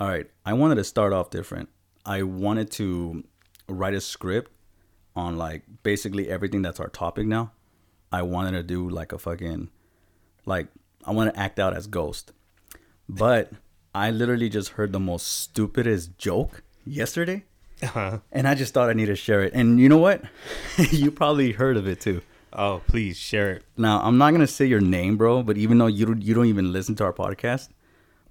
All right, I wanted to start off different. I wanted to write a script on like basically everything that's our topic now. I wanted to do like a fucking like I want to act out as Ghost. But I literally just heard the most stupidest joke yesterday. Uh-huh. And I just thought I need to share it. And you know what? you probably heard of it too. Oh, please share it. Now, I'm not going to say your name, bro, but even though you don't, you don't even listen to our podcast,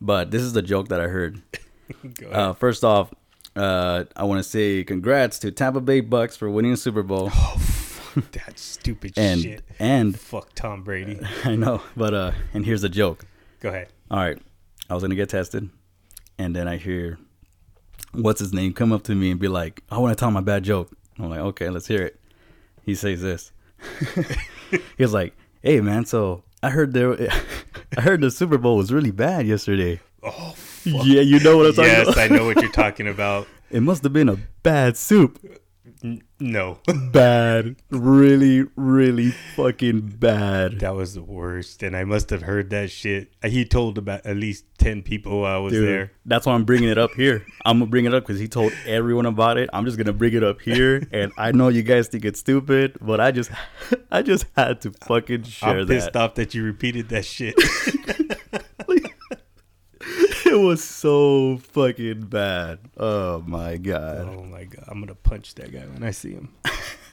but this is the joke that I heard. Go Uh, first off, uh, I want to say congrats to Tampa Bay Bucs for winning the Super Bowl. that stupid and shit. and Fuck Tom Brady. I know, but uh, and here's the joke. Go ahead. All right, I was gonna get tested, and then I hear what's his name come up to me and be like, "I want to tell my bad joke." I'm like, "Okay, let's hear it." He says this. he was like, "Hey man, so I heard there, I heard the Super Bowl was really bad yesterday." Oh, Yeah, you know what I'm talking about. yes. I know what you're talking about. It must have been a bad soup. No, Bad, really, really fucking bad. that was the worst, and I must have heard that shit. He told about at least ten people while I was Dude, there. that's why I'm bringing it up here. I'm gonna bring it up because he told everyone about it. I'm just gonna bring it up here, and I know you guys think it's stupid, but I just, I just had to fucking share I'm pissed that. off that you repeated that shit. It was so fucking bad. Oh my god. oh my god, I'm gonna punch that guy when I see him.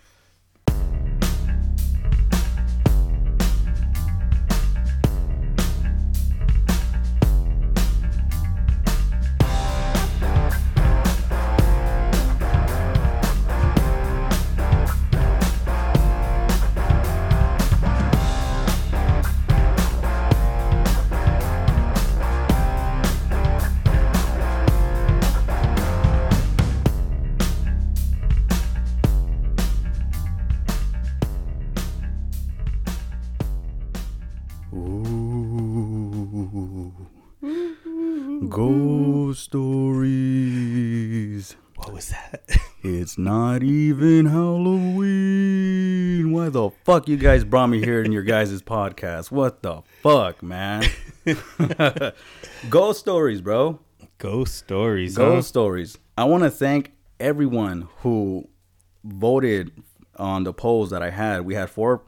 It's not even Halloween. Why the fuck you guys brought me here in your guys' podcast? What the fuck, man? Ghost stories, bro. Ghost stories. Ghost huh? stories. I want to thank everyone who voted on the polls that I had. We had four,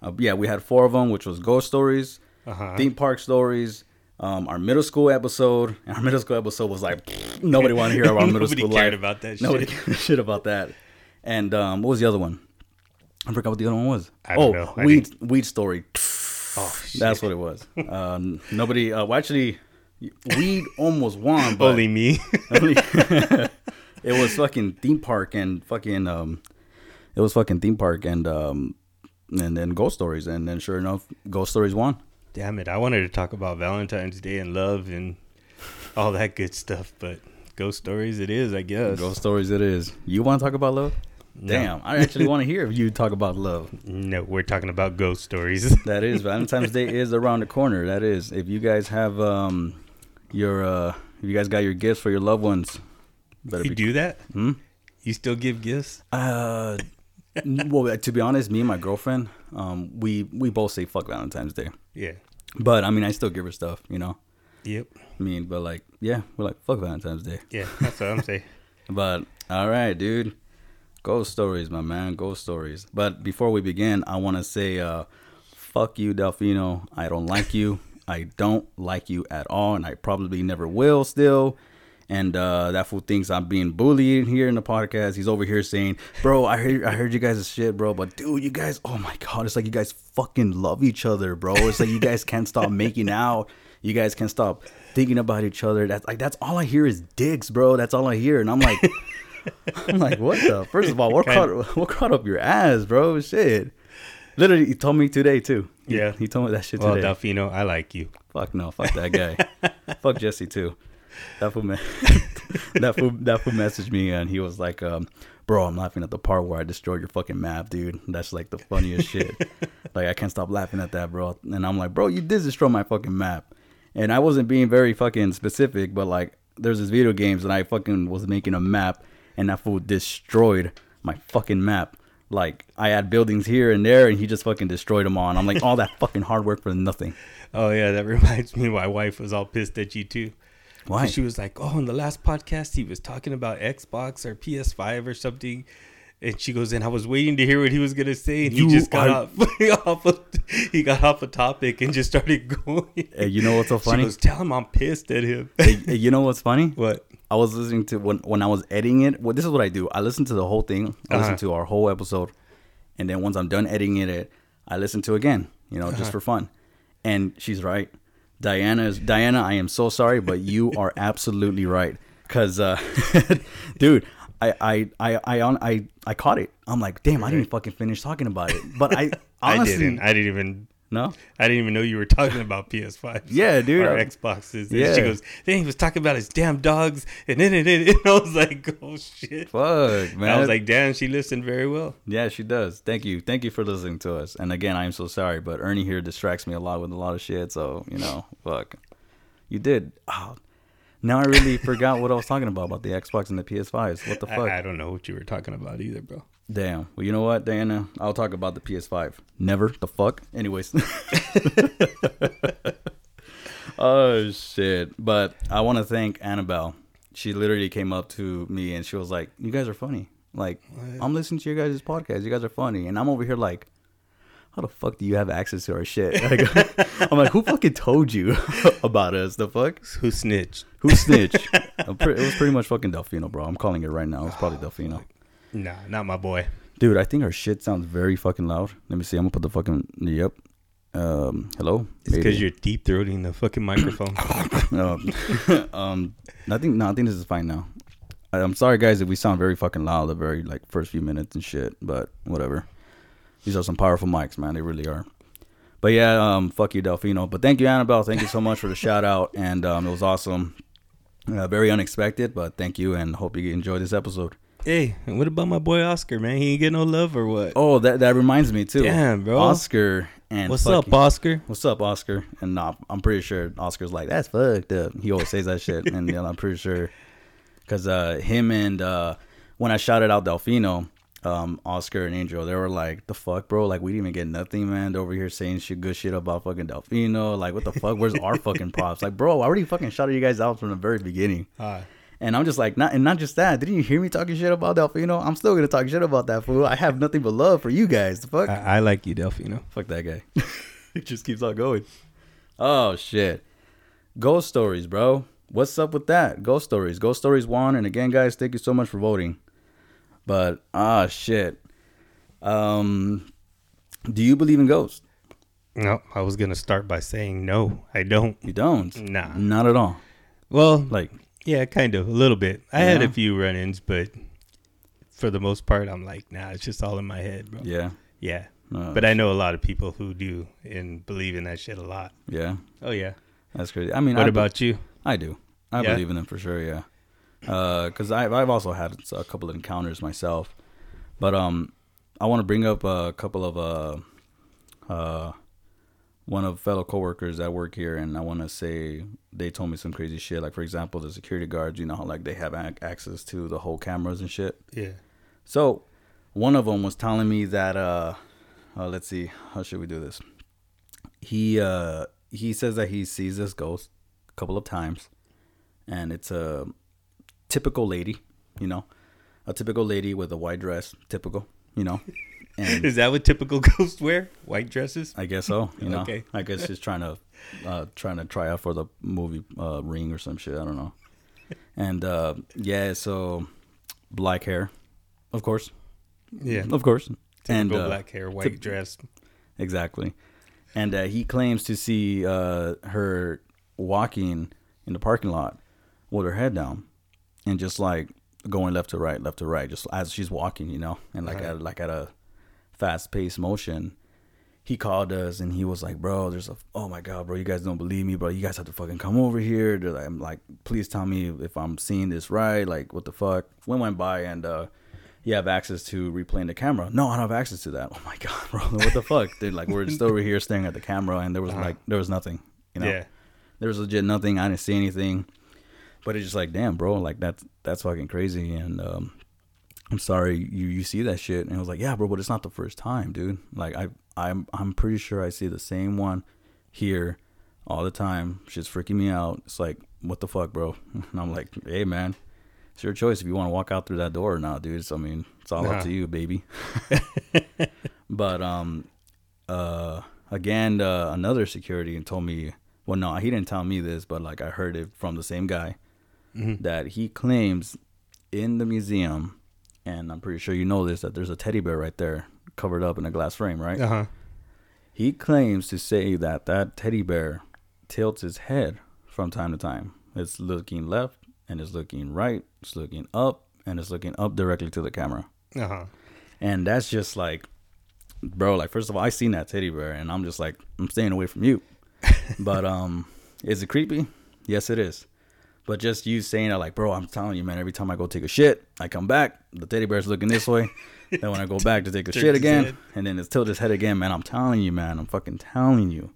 uh, yeah, we had four of them, which was ghost stories, Uh-huh. theme park stories, um, our middle school episode. And our middle school episode was like nobody wanted to hear about middle school cared life. about that Nobody shit. shit about that. And um, what was the other one? I forgot what the other one was. Oh, know. Weed weed story. Oh, shit. That's what it was. Um, nobody. Uh, well, actually, weed almost won, but Only me. only- it was fucking theme park and fucking um it was fucking theme park and um and then ghost stories and then sure enough ghost stories won Damn it. I wanted to talk about Valentine's Day and love and all that good stuff, but ghost stories it is, I guess. ghost stories it is you want to talk about love No. damn i actually want to hear you talk about love No, we're talking about ghost stories. that is valentine's day is around the corner that is if you guys have um your uh if you guys got your gifts for your loved ones better you be do that? Hmm? You still give gifts? Uh, well, to be honest, me and my girlfriend, um, we we both say fuck Valentine's Day. Yeah. But I mean, I still give her stuff, you know. Yep. I mean, but like, yeah, we're like fuck Valentine's Day. Yeah, that's what I'm saying. But all right, dude, ghost stories, my man, ghost stories. But before we begin, I want to say, uh, fuck you, Delfino. I don't like you. I don't like you at all, and I probably never will. Still. And uh, that fool thinks I'm being bullied here in the podcast. He's over here saying, "Bro, I heard, I heard you guys' shit, bro. But dude, you guys, oh my god, it's like you guys fucking love each other, bro. It's like you guys can't stop making out. You guys can't stop thinking about each other. That's like that's all I hear is dicks, bro. That's all I hear. And I'm like, I'm like, what the? First of all, what caught, what caught up your ass, bro? Shit. Literally, he told me today too. Yeah. he told me that shit Well, today. Delfino, I like you. Fuck no, fuck that guy. fuck Jesse too. That fool, me- that fool, that fool messaged me and he was like, um, "Bro, I'm laughing at the part where I destroyed your fucking map, dude. That's like the funniest shit. Like I can't stop laughing at that, bro." And I'm like, "Bro, you did destroy my fucking map." And I wasn't being very fucking specific, but like, there's this video games and I fucking was making a map and that fool destroyed my fucking map. Like I had buildings here and there, and he just fucking destroyed them all. And I'm like, all that fucking hard work for nothing. Oh yeah, that reminds me. My wife was all pissed at you too. Why? She was like, "Oh, in the last podcast, he was talking about Xbox or PS5 or something." And she goes, and I was waiting to hear what he was gonna say, and You he just got are- off, off of, he got off a topic and just started going. Hey, you know what's so She funny? goes, "Tell him I'm pissed at him." Hey, hey, you know what's funny? what? I was listening to when when I was editing it. Well, this is what I do. I listen to the whole thing. I listen Uh-huh. to our whole episode, and then once I'm done editing it, I listen to again. You know, Uh-huh. just for fun. And she's right. Diana is Diana. I am so sorry, but you are absolutely right. Cause, uh, dude, I I I I on I I caught it. I'm like, damn, I didn't fucking finish talking about it. But I honestly I didn't. I didn't even. No. I didn't even know you were talking about PS5. Yeah, dude. Or Xboxes. And Yeah. She goes, then he was talking about his damn dogs. And then and, and, and I was like, oh, shit. Fuck, man. I was like, damn, she listened very well. Yeah, she does. Thank you. Thank you for listening to us. And again, I'm so sorry, but Ernie here distracts me a lot with a lot of shit. So, you know, fuck. You did. Oh, now I really forgot what I was talking about, about the Xbox and the PS5s. What the fuck? I, I don't know what you were talking about either, bro. Damn. Well, you know what, Diana? I'll talk about the PS5. Never. The fuck? Anyways. oh, shit. But I want to thank Annabelle. She literally came up to me and she was like, You guys are funny. Like, I'm listening to your guys' podcast. You guys are funny. And I'm over here like, how the fuck do you have access to our shit? Like, I'm like, who fucking told you about us? The fuck? Who snitched? Who snitched? Pre- it was pretty much fucking Delfino, bro. I'm calling it right now. It's probably Delfino. Nah, not my boy. Dude, I think our shit sounds very fucking loud. Let me see. I'm gonna put the fucking yep. Um, hello. It's because you're deep throating the fucking microphone. um, um, I think no, I think this is fine now. I, I'm sorry, guys, if we sound very fucking loud the very like first few minutes and shit, but whatever. These are some powerful mics, man. They really are. But yeah, um, fuck you, Delfino. But thank you, Annabelle. Thank you so much for the shout out, and um, it was awesome. Uh, very unexpected, but thank you, and hope you enjoy this episode. hey, and what about my boy Oscar, man? He ain't get no love or what? Oh, that that reminds me too. Damn, bro. Oscar and What's up, Oscar? What's up, Oscar? And nah, I'm pretty sure Oscar's like, that's fucked up. He always says that shit. And you know, I'm pretty sure because uh, him and uh, when I shouted out Delfino, um, Oscar and Angel, they were like, the fuck, bro? Like, we didn't even get nothing, man. They're over here saying shit, good shit about fucking Delfino. Like, what the fuck? Where's our fucking props? Like, bro, I already fucking shouted you guys out from the very beginning. Ah, And I'm just like, not and not just that. Didn't you hear me talking shit about Delfino? I'm still gonna talk shit about that fool. I have nothing but love for you guys. The fuck? I, I like you, Delfino. Fuck that guy. it just keeps on going. Oh shit. Ghost stories, bro. What's up with that? Ghost stories. Ghost stories won. And again, guys, thank you so much for voting. But ah shit. Um do you believe in ghosts? No, I was gonna start by saying no, I don't. You don't? Nah. Not at all. Well, Like yeah, kind of a little bit. I had a few run-ins, but for the most part, I'm like, nah, it's just all in my head, bro. yeah. Yeah, Uh, but I know a lot of people who do and believe in that shit a lot. yeah. Oh yeah. That's crazy. I mean What I, about you? I do. I Yeah? believe in them for sure. Yeah, because I've I've also had a couple of encounters myself, but um, I want to bring up a couple of uh, uh, one of fellow coworkers that work here, and I want to say they told me some crazy shit. Like for example, the security guards. You know how like they have ac- access to the whole cameras and shit. Yeah. So one of them was telling me that uh, uh let's see, how should we do this? He uh he says that he sees this ghost a couple of times and it's a typical lady, you know. A typical lady with a white dress, typical, you know. And Is that what typical ghosts wear? White dresses? I guess so, you know. Okay. I guess she's trying to uh trying to try out for the movie uh Ring or some shit, I don't know. And uh yeah, so black hair, of course. Yeah. Of course. And uh, black hair, white typ- dress. Exactly. And uh, he claims to see uh, her walking in the parking lot with her head down and just like going left to right, left to right, just as she's walking, you know, and like Right. at like at a fast paced motion. He called us and he was like, "Bro, there's a oh my god, bro, you guys don't believe me, bro. You guys have to fucking come over here." They're like, I'm like, "Please tell me if I'm seeing this right. Like, what the fuck?" When went by and uh, you have access to replaying the camera. No, I don't have access to that. Oh my god, bro, what the fuck? Dude, like we're just over here staring at the camera, and there was Uh-huh. like there was nothing. You know, Yeah. there was legit nothing. I didn't see anything. But it's just like, damn, bro, like that's that's fucking crazy. And um, I'm sorry you you see that shit. And I was like, yeah, bro, but it's not the first time, dude. Like I I'm I'm pretty sure I see the same one here all the time. Shit's freaking me out. It's like what the fuck, bro? And I'm like, hey, man, it's your choice if you want to walk out through that door or not, dude. So, I mean, it's all up to you, baby. but um, uh, again, uh, another security and told me, well, no, he didn't tell me this, but like I heard it from the same guy Mhm. that he claims in the museum, and I'm pretty sure you know this, that there's a teddy bear right there covered up in a glass frame, right? Uh huh. He claims to say that that teddy bear tilts his head from time to time. It's looking left and it's looking right, it's looking up and it's looking up directly to the camera. Uh huh. And that's just like, bro, like first of all, I seen that teddy bear and I'm just like, I'm staying away from you. but um, is it creepy? Yes, it is. But just you saying that, like, bro, I'm telling you, man, every time I go take a shit, I come back, the teddy bear's looking this way. then when I go back to take a shit again, head. and then it's tilted his head again, man, I'm telling you, man, I'm fucking telling you.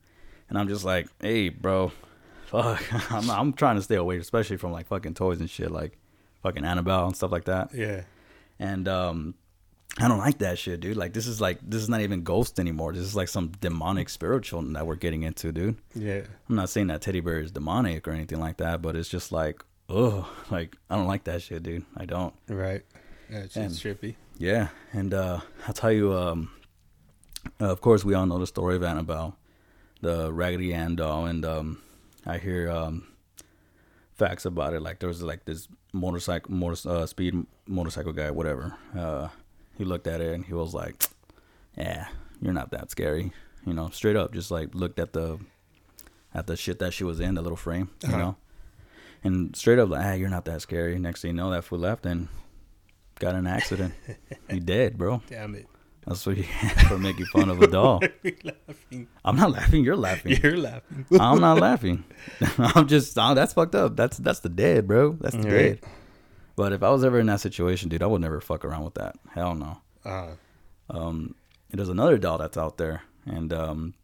And I'm just like, hey, bro, fuck, I'm, I'm trying to stay away, especially from like fucking toys and shit, like fucking Annabelle and stuff like that Yeah. and um I don't like that shit, dude. Like this is like this is not even ghost anymore. This is like some demonic spiritual that we're getting into, dude. Yeah. I'm not saying that teddy bear is demonic or anything like that, but it's just like, ugh, like I don't like that shit, dude. I don't. Right. Yeah, it's And- trippy. Yeah, and uh I'll tell you, um uh, of course we all know the story of Annabelle, the Raggedy Ann doll, and um I hear um facts about it. Like there was like this motorcycle, motor uh, speed motorcycle guy, whatever. He looked at it and he was like, "Yeah, you're not that scary," you know, straight up. Just like looked at the at the shit that she was in, the little frame, you Uh-huh. know, and straight up like, "Ah, you're not that scary." Next thing you know, that fool left and got an accident. he dead, bro. Damn it. That's what you get for making fun of a doll. I'm not laughing. You're laughing. You're laughing. I'm not laughing. I'm just oh, that's fucked up. That's that's the dead, bro. That's the Right. dead. But if I was ever in that situation, dude, I would never fuck around with that. Hell no. Uh, Um, there's another doll that's out there, and um,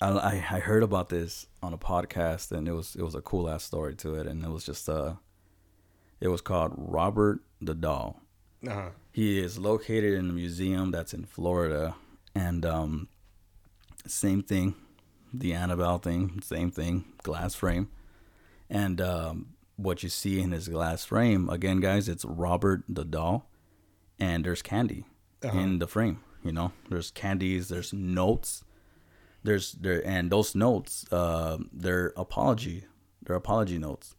I, I I heard about this on a podcast, and it was it was a cool ass story to it, and it was just uh, it was called Robert the Doll. uh, He is located in a museum that's in Florida, and um, same thing, the Annabelle thing, same thing, glass frame, and um, what you see in his glass frame again, guys, it's Robert the doll, and there's candy Uh-huh. in the frame. You know, there's candies, there's notes, there's there, and those notes, uh, they're apology, they're apology notes,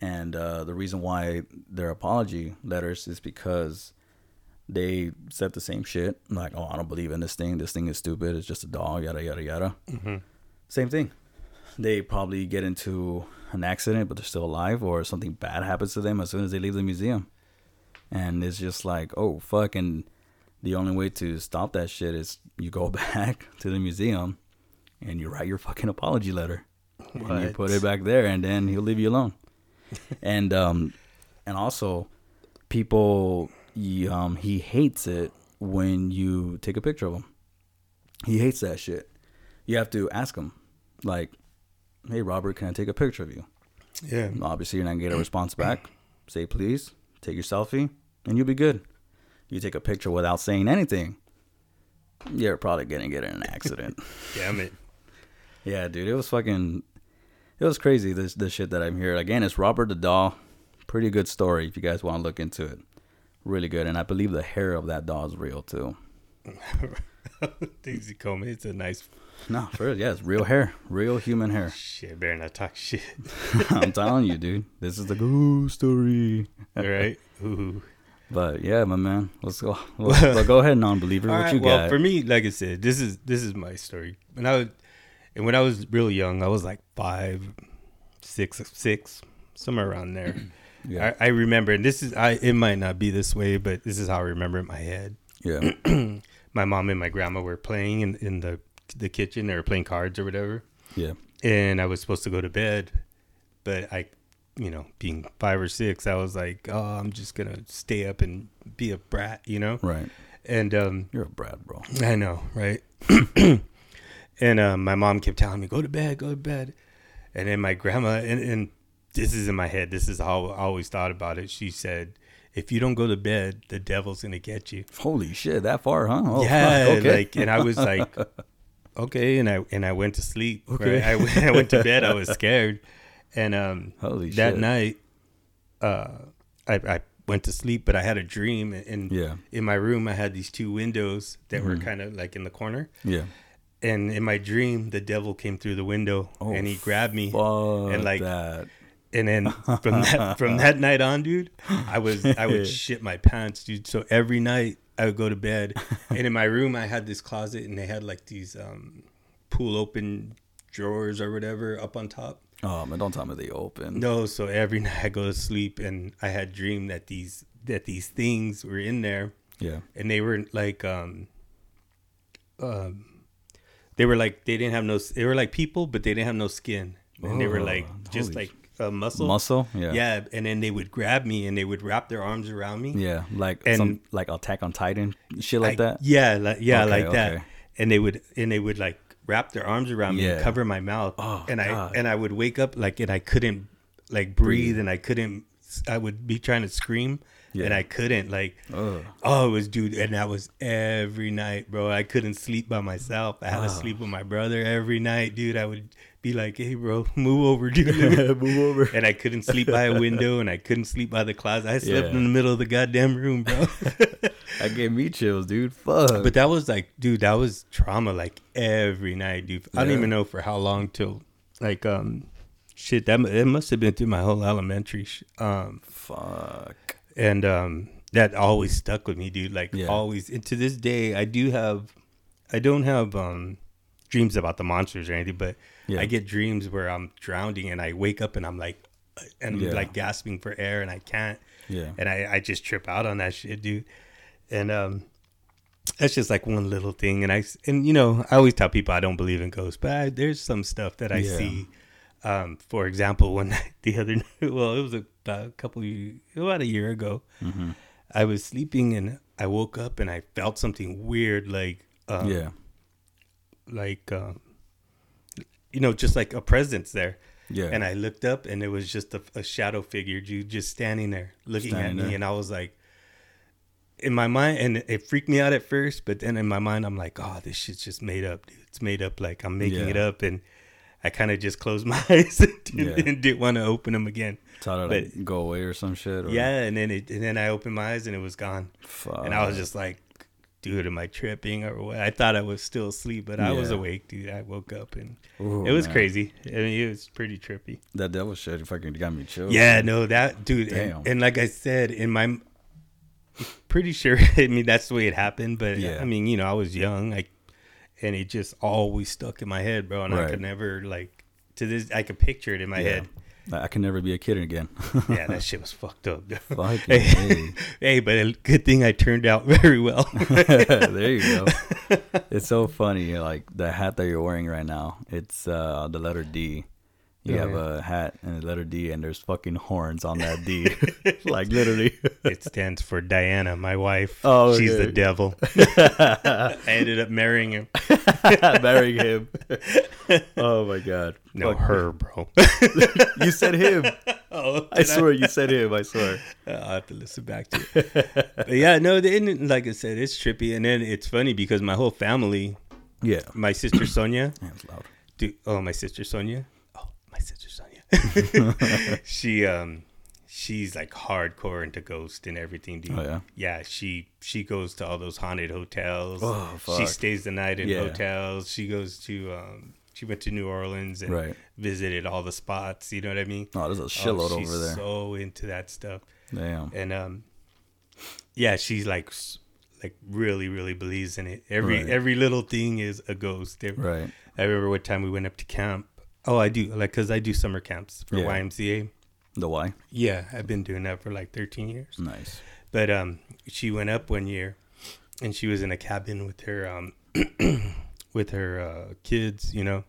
and uh, the reason why they're apology letters is because they said the same shit. Like, oh, I don't believe in this thing. This thing is stupid. It's just a doll. Yada yada yada. mhm. Same thing. They probably get into an accident, but they're still alive, or something bad happens to them as soon as they leave the museum. And it's just like, oh fuck! And the only way to stop that shit is you go back to the museum and you write your fucking apology letter and you put it back there, and then he'll leave you alone. and um, and also, people, he, um, he hates it when you take a picture of him. He hates that shit. You have to ask him, like, "Hey, Robert, can I take a picture of you?" Yeah. Obviously, you're not gonna get a response back. Say please, take your selfie, and you'll be good. You take a picture without saying anything, you're probably gonna get in an accident. Damn it. Yeah, dude, it was fucking, it was crazy. This the shit that I'm hearing. Again, it's Robert the doll. Pretty good story if you guys want to look into it. Really good, and I believe the hair of that doll is real too. Daisy Coleman, it's a nice No, for real, yeah, it's real hair, real human hair. shit. Better not talk shit. I'm telling you, dude, this is the ghost story. All right. Ooh. But yeah, my man, let's go. Well, go ahead, non-believer. All what right, you well, got? for me, like I said, this is this is my story. When I was, and when I was real young, I was like five, six, six, somewhere around there. yeah, I, I remember, and this is I. It might not be this way, but this is how I remember it in my head. yeah, My mom and my grandma were playing in, in the the kitchen. They were playing cards or whatever, yeah, and I was supposed to go to bed, but I, you know, being five or six, I was like, oh, I'm just gonna stay up and be a brat, you know. right. And um, You're a Brad, bro. I know, right? and uh, my mom kept telling me, "Go to bed, go to bed." And then my grandma, and, and this is in my head. This is how I always thought about it. She said, "If you don't go to bed, the devil's gonna get you." Holy shit, that far, huh? Oh, yeah, okay. like, and I was like, "Okay," and I and I went to sleep. Okay. Right? I, went- I went to bed. I was scared, And um, Holy that shit. night, uh, I, I went to sleep, but I had a dream, and Yeah. in my room I had these two windows that were Mhm. kind of like in the corner. Yeah. And in my dream, the devil came through the window Oh, and he grabbed me. And, like, that. And then from that from that night on, dude, I was I would shit my pants, dude. So every night I would go to bed, and in my room I had this closet, and they had like these um, pull open drawers or whatever up on top. Oh man, don't tell me they open. No, so every night I go to sleep, and I had dreamed that these that these things were in there, Yeah. and they were like um um they were like they didn't have no they were like people, but they didn't have no skin, and they were Oh, like just like a muscle. Muscle. Yeah. Yeah, and then they would grab me and they would wrap their arms around me. Yeah. Like And- some like Attack on Titan shit like I- that. Yeah, like yeah, Okay, like that. And they would and they would like wrap their arms around me Yeah. and cover my mouth. Oh, and I God. and I would wake up like and I couldn't like breathe, Breathe. and I couldn't. I would be trying to scream. And I couldn't like, Ugh. oh, it was dude, and that was every night, bro. I couldn't sleep by myself. I had to Oh. sleep with my brother every night, dude. I would be like, hey, bro, move over, dude. Move over. and I couldn't sleep by a window, and I couldn't sleep by the closet. I slept Yeah. in the middle of the goddamn room, bro. That gave me chills, dude. Fuck. but that was like, dude, that was trauma like every night, dude. I don't even know for how long till, like, um, shit. That it must have been through my whole elementary, sh- um, fuck. and um, that always stuck with me, dude. Like Yeah. always, and to this day, I do have, I don't have um dreams about the monsters or anything, but Yeah. I get dreams where I'm drowning and I wake up and I'm like, and Yeah. like gasping for air and I can't. Yeah. and I, I just trip out on that shit, dude. And um, that's just like one little thing. And I and you know I always tell people I don't believe in ghosts, but I, there's some stuff that I Yeah. see. Um, for example, one night the other night, well, it was about a couple of, about a year ago. hmm I was sleeping and I woke up and I felt something weird, like um, yeah. like um, you know, just like a presence there. Yeah. And I looked up and it was just a, a shadow figure, dude, just standing there looking Standing at me. there. And I was like, in my mind, and it freaked me out at first, but then in my mind, I'm like, oh, this shit's just made up, dude. It's made up. Like I'm making Yeah. it up. And I kind of just closed my eyes and didn't, Yeah. didn't want to open them again. Taught her to like, go away or some shit. Or, Yeah. And then it, and then I opened my eyes and it was gone. Fuck. And I was just like, dude, am I tripping or what? I thought I was still asleep, but I was awake, dude. I woke up and Ooh, it was man. crazy. I mean, it was pretty trippy. That devil shit fucking got me chills. Yeah, no, that dude, and, Damn. and like I said, in my, pretty sure. I mean, that's the way it happened. But Yeah. I mean, you know, I was young, like, and it just always stuck in my head, bro. And I could never like to this. I could picture it in my Yeah. head. I can never be a kid again. Yeah, that shit was fucked up. Fucking hey, A. hey, but a good thing I turned out very well. there you go. It's so funny. Like the hat that you're wearing right now. It's uh the letter D. You Oh, have yeah. a hat and the letter D, and there's fucking horns on that D. like literally. it stands for Diana, my wife. Oh, she's okay. the devil. I ended up marrying him. Marrying him. Oh my god. No, Fuck. her, bro. You said him. oh, I swear you said him. I swear. I'll have to listen back to it. but yeah, no, the, and like I said, it's trippy. And then it's funny because my whole family, Yeah. my sister Sonia, it's loud. dude, oh, my sister Sonia. Oh, my sister Sonia. she, um, she's like hardcore into ghost and everything, dude. Oh, yeah? Yeah, she she goes to all those haunted hotels. Oh, She stays the night in Yeah. hotels. She goes to um she went to New Orleans and Right. visited all the spots, you know what I mean? Oh, there's a Oh, shitload she's over there. So into that stuff. Damn. And um yeah, she's like like really really believes in it. Every Right. every little thing is a ghost. Every- Right. I remember one time we went up to camp. Oh, I do like cuz I do summer camps for Yeah. YMCA. The why? Yeah, I've been doing that for like 13 years. Nice. But um, she went up one year, and she was in a cabin with her um, with her uh, kids, you know,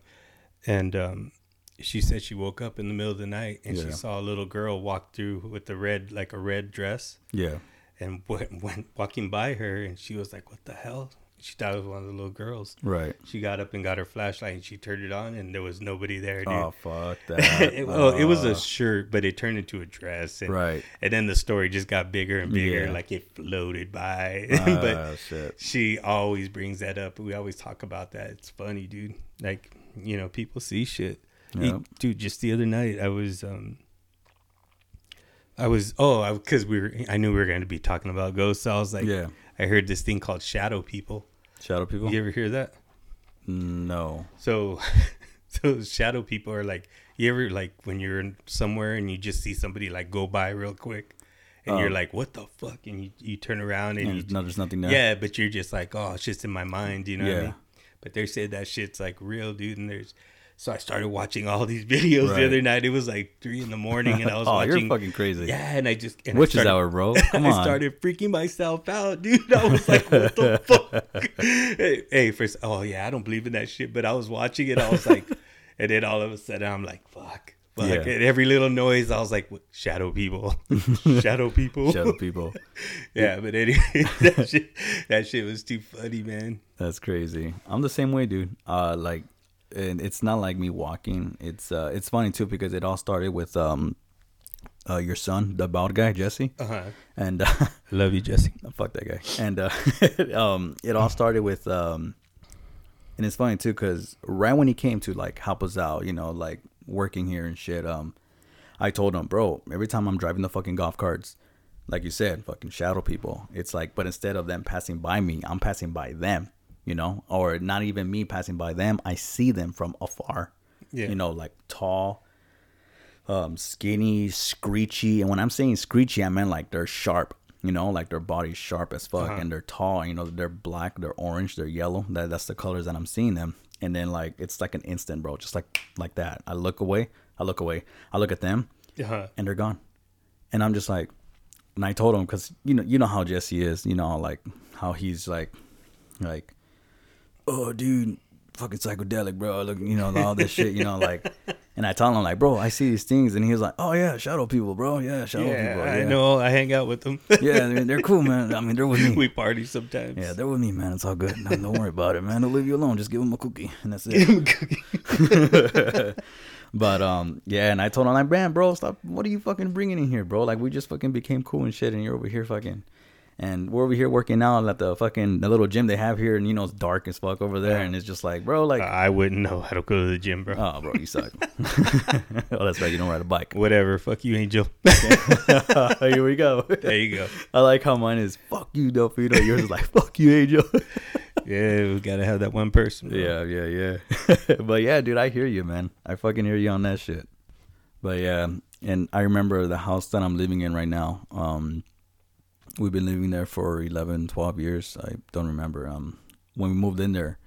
and um, she said she woke up in the middle of the night and she saw a little girl walk through with the red like a red dress Yeah. and went, went walking by her, and she was like, "What the hell?" She thought it was one of the little girls. Right. She got up and got her flashlight and she turned it on, and there was nobody there, dude. Oh fuck that. it, well, it was Uh, a shirt, but it turned into a dress. And, right. and then the story just got bigger and bigger, Yeah. like it floated by. Ah, but shit. she always brings that up. We always talk about that. It's funny, dude. Like, you know, people see shit. Yep. dude, just the other night I was um I was oh because we were I knew we were going to be talking about ghosts. So I was like, Yeah. I heard this thing called shadow people. Shadow people? You ever hear that? No. So, so shadow people are like you ever like when you're in somewhere and you just see somebody like go by real quick, and you're Oh. like, what the fuck? And you, you turn around and And you no, there's nothing there. yeah, but you're just like, oh, it's just in my mind, you know what I Yeah. mean? But they said that shit's like real, dude. And there's so I started watching all these videos Right. the other night. It was like three in the morning, and I was oh, watching. you're fucking crazy. Yeah, and I just and I Which is our bro? Come I on. started freaking myself out, dude. I was like, what the fuck? hey, hey, first, oh yeah, I don't believe in that shit, but I was watching it. I was like, and then all of a sudden, I'm like, fuck. Fuck. Yeah. And every little noise, I was like, what? shadow people, shadow people, Shadow people. yeah, but anyway, that shit, that shit was too funny, man. That's crazy. I'm the same way, dude. Uh, like, and it's not like me walking. It's uh, it's funny too because it all started with um, uh, your son, the bald guy, Jesse, Uh-huh. and uh, Love you, Jesse. fuck that guy. And uh, um, it all started with um, and it's funny too because right when he came to like help us out, you know, like working here and shit. Um, I told him, bro, every time I'm driving the fucking golf carts, like you said, fucking shadow people. It's like, but instead of them passing by me, I'm passing by them, you know, or not even me passing by them. I see them from afar, Yeah. you know, like tall, um, skinny, screechy. And when I'm saying screechy, I meant like they're sharp, you know, like their body's sharp as fuck Uh-huh. and they're tall, you know, they're black, they're orange, they're yellow. That, that's the colors that I'm seeing them. And then like, it's like an instant, bro, just like, like that. I look away, I look away, I look at them Uh-huh. and they're gone. And I'm just like, and I told him because you know you know how Jesse is, you know like how he's like, like, oh dude, fucking psychedelic, bro. Look, you know all this shit, you know like. And I told him like, bro, I see these things, and he was like, oh yeah, shadow people, bro, yeah, shadow Yeah, people, I know. I hang out with them. yeah, I mean, they're cool, man. I mean, they're with me. we party sometimes. yeah, they're with me, man. It's all good. No, don't worry about it, man. They'll leave you alone. Just give them a cookie, and that's it. Give them cookie. But um, yeah, and I told him like, man, bro, stop. What are you fucking bringing in here, bro? Like we just fucking became cool and shit, and you're over here fucking, and we're over here working out at the fucking the little gym they have here, and you know it's dark as fuck over there, and it's just like, bro, like, I wouldn't know how to go to the gym, bro. oh, bro, you suck. oh, that's right, you don't ride a bike. Whatever. Fuck you, Angel. here we go. there you go. I like how mine is fuck you, Delfino. Yours is like fuck you, Angel. Yeah, we gotta have that one person. bro. Yeah, yeah, yeah. but yeah, dude, I hear you, man. I fucking hear you on that shit. But yeah, and I remember the house that I'm living in right now. Um, we've been living there for 11, 12 years. I don't remember. Um, when we moved in there,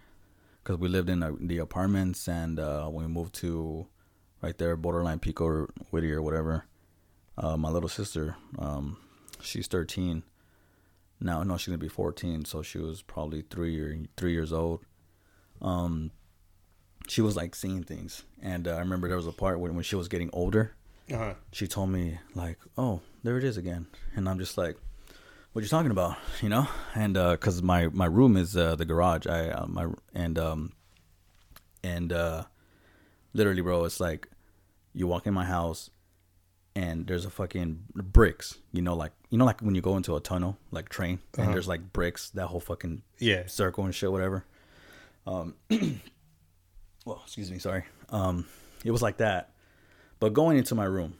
because we lived in the apartments, and uh, when we moved to right there, borderline Pico or Whittier, or whatever. Uh, my little sister, um, she's 13. Now, no, she's gonna be 14, so she was probably three or three years old um she was like seeing things and uh, i remember there was a part when, when she was getting older Uh-huh. she told me like oh there it is again and i'm just like what you're talking about you know and uh because my my room is uh the garage i uh, my and um and uh literally bro it's like you walk in my house and there's a fucking bricks you know like you know like when you go into a tunnel like train Uh-huh. and there's like bricks that whole fucking Yeah. circle and shit, whatever. Um, well, excuse me, sorry. Um, it was like that, but going into my room,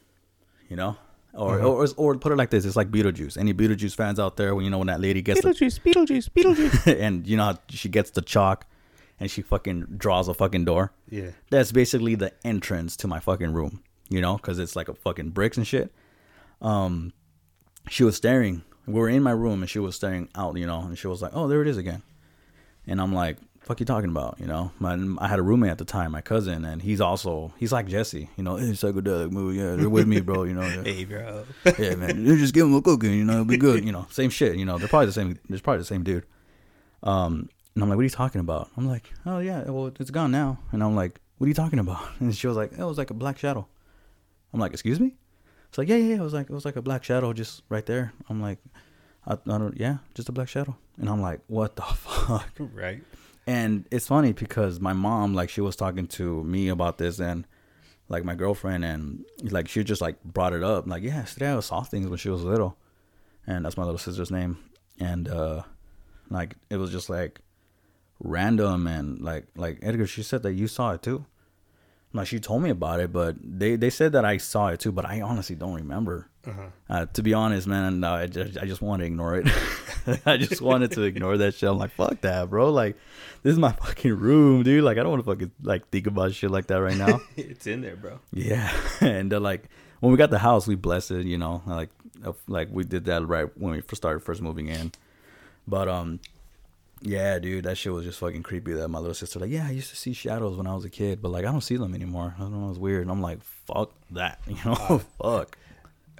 you know, or Uh-huh. or or put it like this: it's like Beetlejuice. Any Beetlejuice fans out there? When you know when that lady gets the, Beetlejuice, Beetlejuice, Beetlejuice. and you know how she gets the chalk, and she fucking draws a fucking door. yeah. That's basically the entrance to my fucking room, you know, because it's like a fucking bricks and shit. Um, she was staring. We were in my room and she was staring out, you know, and she was like, "Oh, there it is again." And I'm like, "Fuck you talking about?" You know, my I had a roommate at the time, my cousin, and he's also he's like Jesse, you know, it's psychedelic movie. Yeah, they're with me, bro. You know, yeah, Hey, bro. yeah man, you just give him a cookie, you know, it'll be good. You know, same shit. You know, they're probably the same. There's probably the same dude. Um, and I'm like, "What are you talking about?" I'm like, "Oh yeah, well it's gone now." And I'm like, "What are you talking about?" And she was like, "It was like a black shadow." I'm like, "Excuse me?" It's like, "Yeah, yeah, yeah." It was like it was like a black shadow just right there. I'm like, I, I don't, yeah, just a black shadow. And I'm like, "What the fuck?" right. And it's funny because my mom, like, she was talking to me about this and like my girlfriend, and like she just like brought it up, like, yeah, today I saw things when she was little, and that's my little sister's name, and uh, like it was just like random and like like Edgar, she said that you saw it too. Like she told me about it, but they they said that I saw it too, but I honestly don't remember. Uh-huh. Uh, to be honest, man, no, I just I just want to ignore it. I just wanted to ignore that shit. I'm like, fuck that, bro. Like, this is my fucking room, dude. Like, I don't want to fucking like think about shit like that right now. it's in there, bro. yeah, and uh, like when we got the house, we blessed it. You know, like like we did that right when we first started first moving in. But um, yeah, dude, that shit was just fucking creepy. That my little sister like, yeah, I used to see shadows when I was a kid, but like I don't see them anymore. I don't know, it's weird. And I'm like, fuck that, you know, uh, fuck.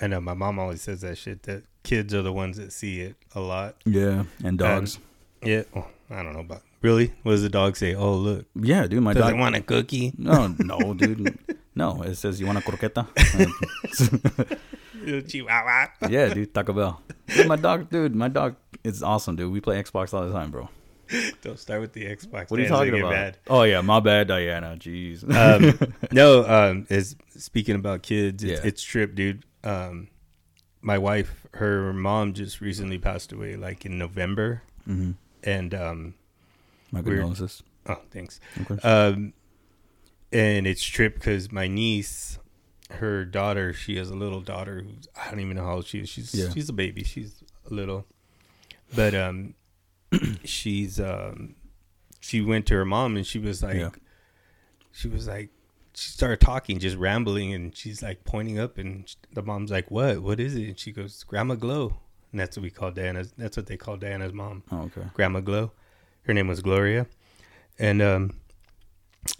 I know my mom always says that shit. That kids are the ones that see it a lot. Yeah, and dogs. Yeah. Oh, I don't know about really. What does the dog say? Oh, look. yeah, dude, my Does dog. want a cookie? no, no, dude. No, it says you want a croqueta. Chihuahua. yeah, dude, Taco Bell. Dude, my dog, dude, my dog is awesome, dude. We play Xbox all the time, bro. Don't start with the Xbox. What are you talking about? mad. Oh yeah, my bad, Diana. Jeez. um, no, um, is speaking about kids, it's, Yeah. it's trip, dude. Um, my wife, her mom just recently passed away, like in November, hmm and um, My condolences. oh, thanks. Um, and it's trip because my niece, her daughter, she has a little daughter who's I don't even know how old she is. She's Yeah. she's a baby. She's a little, but um, she's um, she went to her mom and she was like, Yeah. she was like, she started talking, just rambling, and she's like pointing up, and sh- the mom's like, "What? What is it?" And she goes, "Grandma Glow," and that's what we call Diana's. That's what they call Diana's mom. oh, okay. Grandma Glow. Her name was Gloria. And um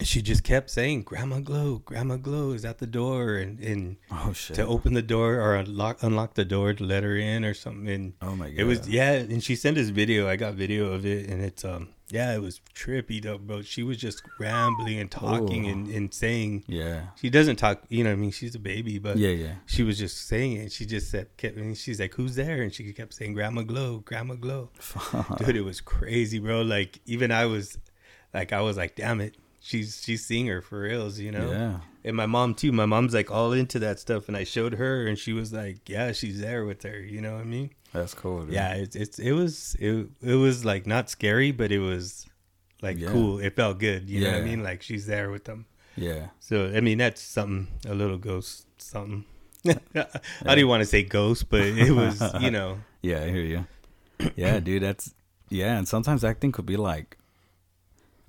she just kept saying, Grandma Glow, Grandma Glow is at the door and, and Oh to open the door or unlock unlock the door to let her in or something. And oh my god. it was yeah, and she sent us video. I got video of it and it's um yeah, it was trippy though, bro. She was just rambling and talking Ooh. and, and saying Yeah. she doesn't talk you know what I mean, she's a baby, but Yeah, yeah. she was just saying it. She just said kept and she's like, Who's there? And she kept saying, Grandma Glow, Grandma Glow dude it was crazy bro like even i was like i was like damn it she's she's seeing her for reals you know Yeah. and my mom too my mom's like all into that stuff and i showed her and she was like yeah she's there with her you know what i mean That's cool. Dude. yeah it's, it's it was it, it was like not scary but it was like Yeah. cool it felt good you know what i mean like she's there with them Yeah. so i mean that's something a little ghost something i didn't want to say ghost but it was you know Yeah, I hear you. Yeah, dude, that's yeah, and sometimes acting could be like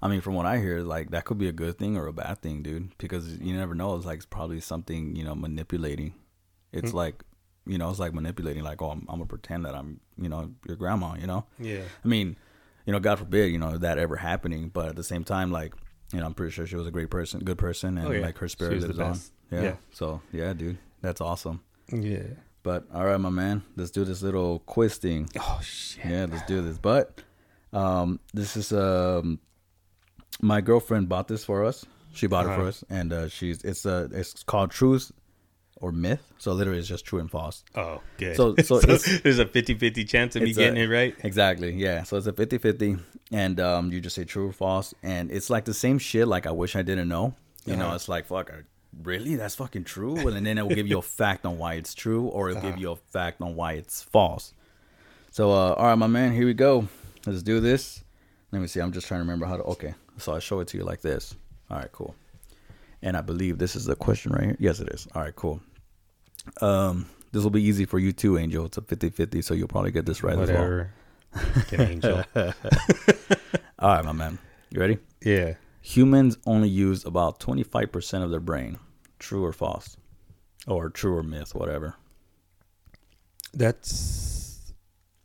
I mean, from what I hear, like that could be a good thing or a bad thing, dude, because you never know. It's like it's probably something, you know, manipulating. It's Hmm. like, you know, it's like manipulating like, "Oh, I'm, I'm going to pretend that I'm, you know, your grandma, you know?" yeah I mean, you know, God forbid, you know, that ever happening, but at the same time like, you know, I'm pretty sure she was a great person, good person and Oh, yeah. like her spirit lives on. Yeah. Yeah. So, yeah, dude. That's awesome. yeah But all right, my man, let's do this little quiz thing. oh shit Yeah, let's do this. But um, this is um, my girlfriend bought this for us. She bought it for Uh-huh. us, and uh, she's it's uh, it's called Truth or Myth. So literally, it's just true and false. Oh, good. So- so it's- there's a 50-50 chance of me It's a- getting it right. Exactly. Yeah. So it's a 50-50 and um, you just say true or false, and it's like the same shit. Like I wish I didn't know. You know, Uh-huh. it's like fuck. I- Really, that's fucking true. And then it will give you a fact on why it's true, or it'll Uh-huh. give you a fact on why it's false. So, uh, all right, my man, here we go. Let's do this. Let me see. I'm just trying to remember how to. Okay, so I show it to you like this. All right, cool. And I believe this is the question right here. Yes, it is. All right, cool. Um, this will be easy for you too, Angel. It's a 50-50, so you'll probably get this right as well. Whatever. Fucking angel. All right, my man. You ready? yeah. Humans only use about 25% of their brain. True or false? Or true or myth, whatever. That's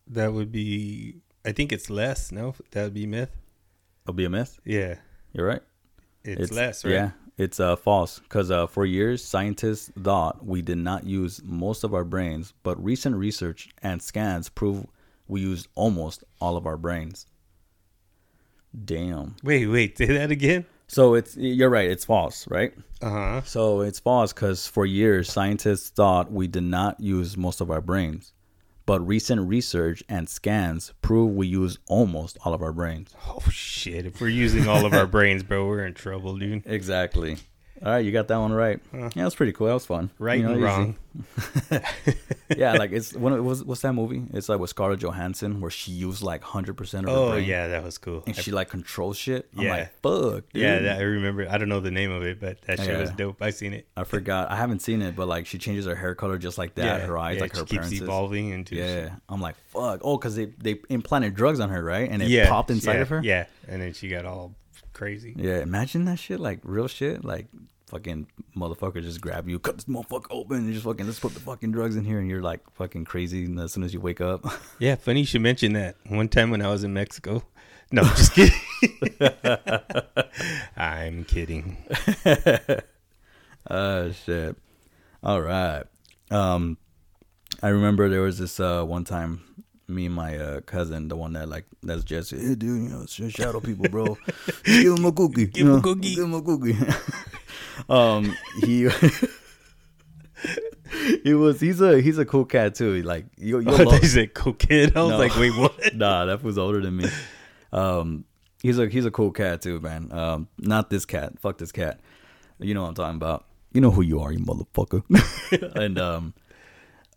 that would be I think it's less, no? That would be myth. It'll be a myth. Yeah. You're right. It's, less, right? Yeah, it's uh, false. Because uh, for years, scientists thought we did not use most of our brains, but recent research and scans prove we used almost all of our brains. Damn. Wait, wait, say that again? So it's you're right. It's false, right? Uh-huh. So it's false because for years scientists thought we did not use most of our brains, but recent research and scans prove we use almost all of our brains. Oh shit. If we're using all of our brains, bro, we're in trouble, dude. Exactly. All right, you got that one right. Huh. Yeah, that's pretty cool. That was fun. Right You know, and wrong. yeah, like it's when it was what's that movie? It's like with Scarlett Johansson where she used like hundred percent of her Oh brain. yeah, that was cool. and I- she like controls shit. I'm Yeah. like, fuck. Dude. yeah, that, I remember. I don't know the name of it, but that shit was dope. I seen it. I forgot. I haven't seen it, but like she changes her hair color just like that. yeah, her eyes, yeah, like her keeps parents. evolving into. Yeah, I'm like, fuck. Oh, because they they implanted drugs on her, right? And it yeah, popped inside yeah, of her. Yeah, and then she got all crazy. Yeah, imagine that shit, like real shit, like fucking motherfucker just grab you, cut this motherfucker open, and just fucking let's put the fucking drugs in here, and you're like fucking crazy and as soon as you wake up. Yeah, funny you should mention that. One time when I was in Mexico. No, just kidding. I'm kidding. Oh shit. All right. Um, I remember there was this uh one time. Me and my uh, cousin, the one that like that's just hey dude, you know, sh- shadow people, bro. Give him a cookie. Give him a cookie. Give him a cookie. um, he he was he's a he's a cool cat too. He, Like you, you Oh, they said cocaine. I was No. like, wait, what? nah, that was older than me. Um, he's a he's a cool cat too, man. Um, not this cat. Fuck this cat. You know what I'm talking about. You know who you are, you motherfucker. and um,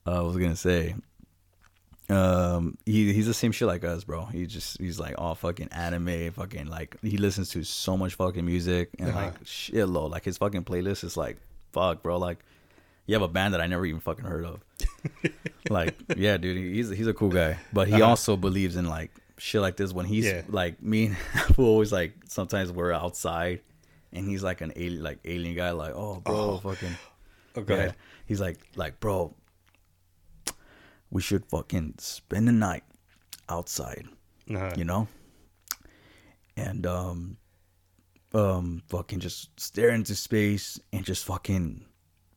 I was gonna say, um, he he's the same shit like us, bro. He just he's like all fucking anime, fucking like he listens to so much fucking music and Uh-huh. like shitload. Like his fucking playlist is like fuck, bro. Like you have a band that I never even fucking heard of. like yeah, dude, he's he's a cool guy, but he Uh-huh. also believes in like shit like this when he's Yeah. like me and we always like sometimes we're outside and he's like an alien like alien guy like oh bro Oh. fucking Oh, go yeah. he's like like bro we should fucking spend the night outside Uh-huh. you know and um um fucking just stare into space and just fucking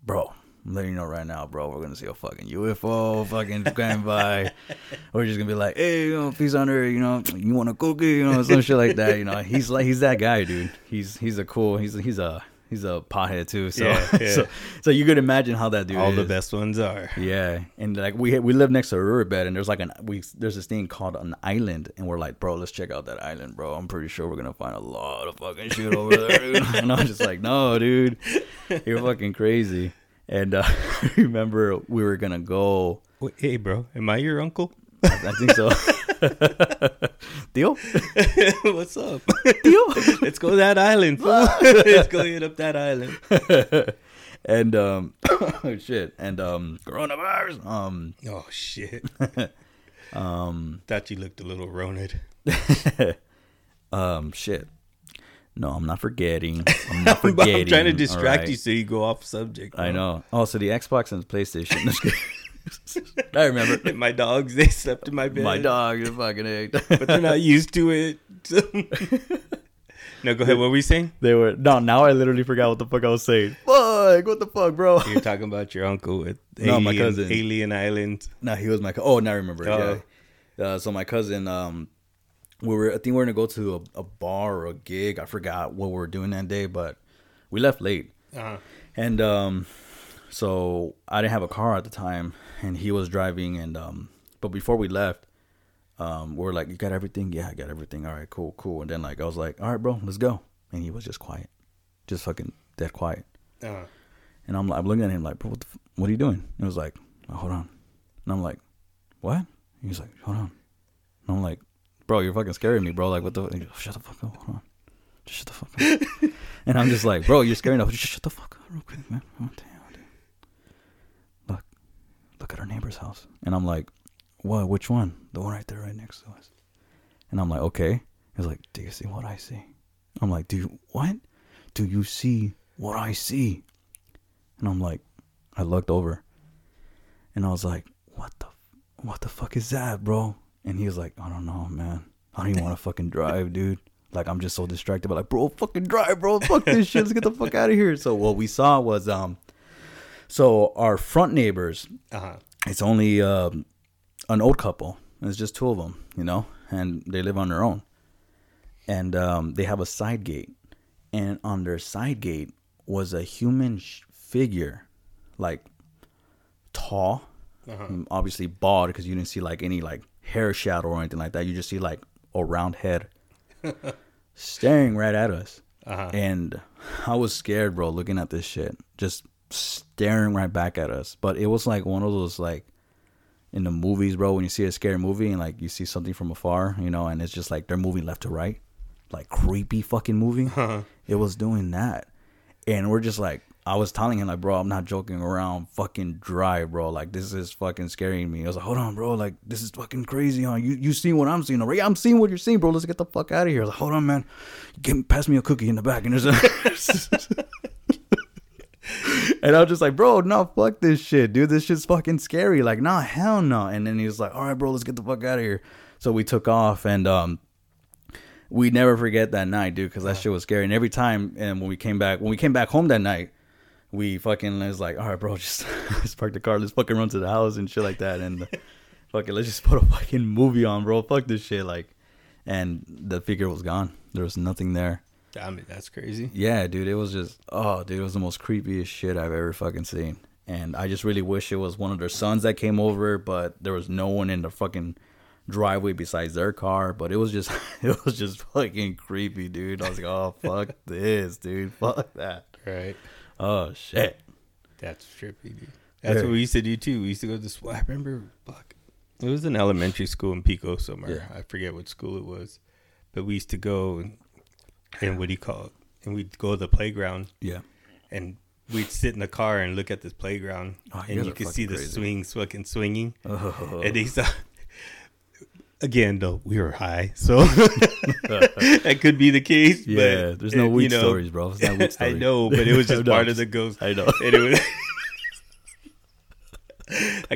bro I'm letting you know right now, bro. We're gonna see a fucking UFO fucking going by. We're just gonna be like, hey, you know, peace on earth, you know, you want a cookie, you know, some shit like that. You know, he's like, he's that guy, dude. He's he's a cool, he's he's a he's a pothead too. So Yeah, yeah. so so you could imagine how that dude. All the best ones are. Yeah, and like we we live next to a riverbed, and there's like an we there's this thing called an island, and we're like, bro, let's check out that island, bro. I'm pretty sure we're gonna find a lot of fucking shit over there. and I'm just like, no, dude, you're fucking crazy. And uh, I remember we were gonna go. Hey, bro, am I your uncle? I, I think so. Deal, What's up? deal. Let's go to that island. fool. Let's go hit up that island. and um, oh shit, and um, coronavirus. Um, Oh shit! um, Thought you looked a little roned. um, shit. No, I'm not forgetting. I'm not forgetting. I'm trying to distract right? you so you go off subject. I know. Also, the Xbox and the PlayStation. I remember. my dogs, they slept in my bed. My dog is fucking egg. but they're not used to it. no, go ahead. What were you saying? They were no. Now I literally forgot what the fuck I was saying. Fuck! What the fuck, bro? You're talking about your uncle with No, my cousin. Alien Island. No, he was my. Co- oh, now I remember. Oh. Yeah. Uh, so my cousin, um, we were. I think we are gonna go to a, a bar or a gig. I forgot what we were doing that day, but we left late. Uh-huh. And um, so I didn't have a car at the time, and he was driving. And um, but before we left, um, we are like, "You got everything? Yeah, I got everything. All right, cool, cool." And then like I was like, "All right, bro, let's go." And he was just quiet, just fucking dead quiet. Uh-huh. And I'm like, I'm looking at him like, "Bro, what, the f- what are you doing?" And he was like, oh, "Hold on." And I'm like, "What?" He's like, "Hold on." And I'm like, "Bro, you're fucking scaring me, bro. Like, what the? Goes, Shut the fuck up. Hold on. Just shut the fuck up." and I'm just like, "Bro, you're scaring me. Just shut the fuck up, real quick, man. Oh, damn, look at our neighbor's house." And I'm like, "What? Which one? The one right there, right next to us." And I'm like, "Okay." He's like, "Do you see what I see?" I'm like, "Do you what? Do you see what I see?" And I'm like, I looked over, and I was like, "What the, what the fuck is that, bro?" And he was like, "I don't know, man. I don't even want to fucking drive, dude. Like, I'm just so distracted. But like, bro, fucking drive, bro. Fuck this shit. Let's get the fuck out of here." So what we saw was, um, so our front neighbors, Uh-huh. it's only um, an old couple. It's just two of them, you know, and they live on their own. And um, they have a side gate, and on their side gate was a human sh- figure, like tall, Uh-huh. obviously bald because you didn't see like any like hair shadow or anything like that. You just see like a round head staring right at us. Uh-huh. and I was scared, bro, looking at this shit, just staring right back at us. But it was like one of those like in the movies, bro, when you see a scary movie and like you see something from afar, you know, and it's just like they're moving left to right, like creepy fucking movie. Uh-huh. It was doing that, and we're just like. I was telling him like, bro, I'm not joking around. Fucking dry, bro. Like this is fucking scaring me. I was like, hold on, bro. Like this is fucking crazy, huh? You you seen what I'm seeing already? I'm seeing what you're seeing, bro. Let's get the fuck out of here. I was like, hold on, man. Get pass me a cookie in the back, and there's a. And I was just like, bro, no, fuck this shit, dude. This shit's fucking scary. Like, nah, hell no. And then he was like, all right, bro, let's get the fuck out of here. So we took off, and um, we never forget that night, dude, because that shit was scary. And every time, and when we came back, when we came back home that night, we fucking was like, all right, bro, just let's park the car, let's fucking run to the house and shit like that, and fucking let's just put a fucking movie on, bro. Fuck this shit, like. And the figure was gone. There was nothing there. I mean, that's crazy. Yeah, dude, it was just oh, dude, it was the most creepiest shit I've ever fucking seen. And I just really wish it was one of their sons that came over, but there was no one in the fucking driveway besides their car. But it was just it was just fucking creepy, dude. I was like, oh fuck this, dude. Fuck that. Right. Oh shit. That's trippy, dude. That's Yeah. what we used to do too. We used to go to this. I remember, fuck, it was an elementary school in Pico somewhere. I forget what school it was, but we used to go and, and what do you call it? And we'd go to the playground Yeah. and we'd sit in the car and look at this playground, Oh, and you could see the crazy. swings fucking swinging. Oh. And they saw. Again, though, we were high, so that could be the case. Yeah, but, there's no uh, weak you know, stories, bro. It's not weak I know, but it was just part of the ghost. I know. And it was.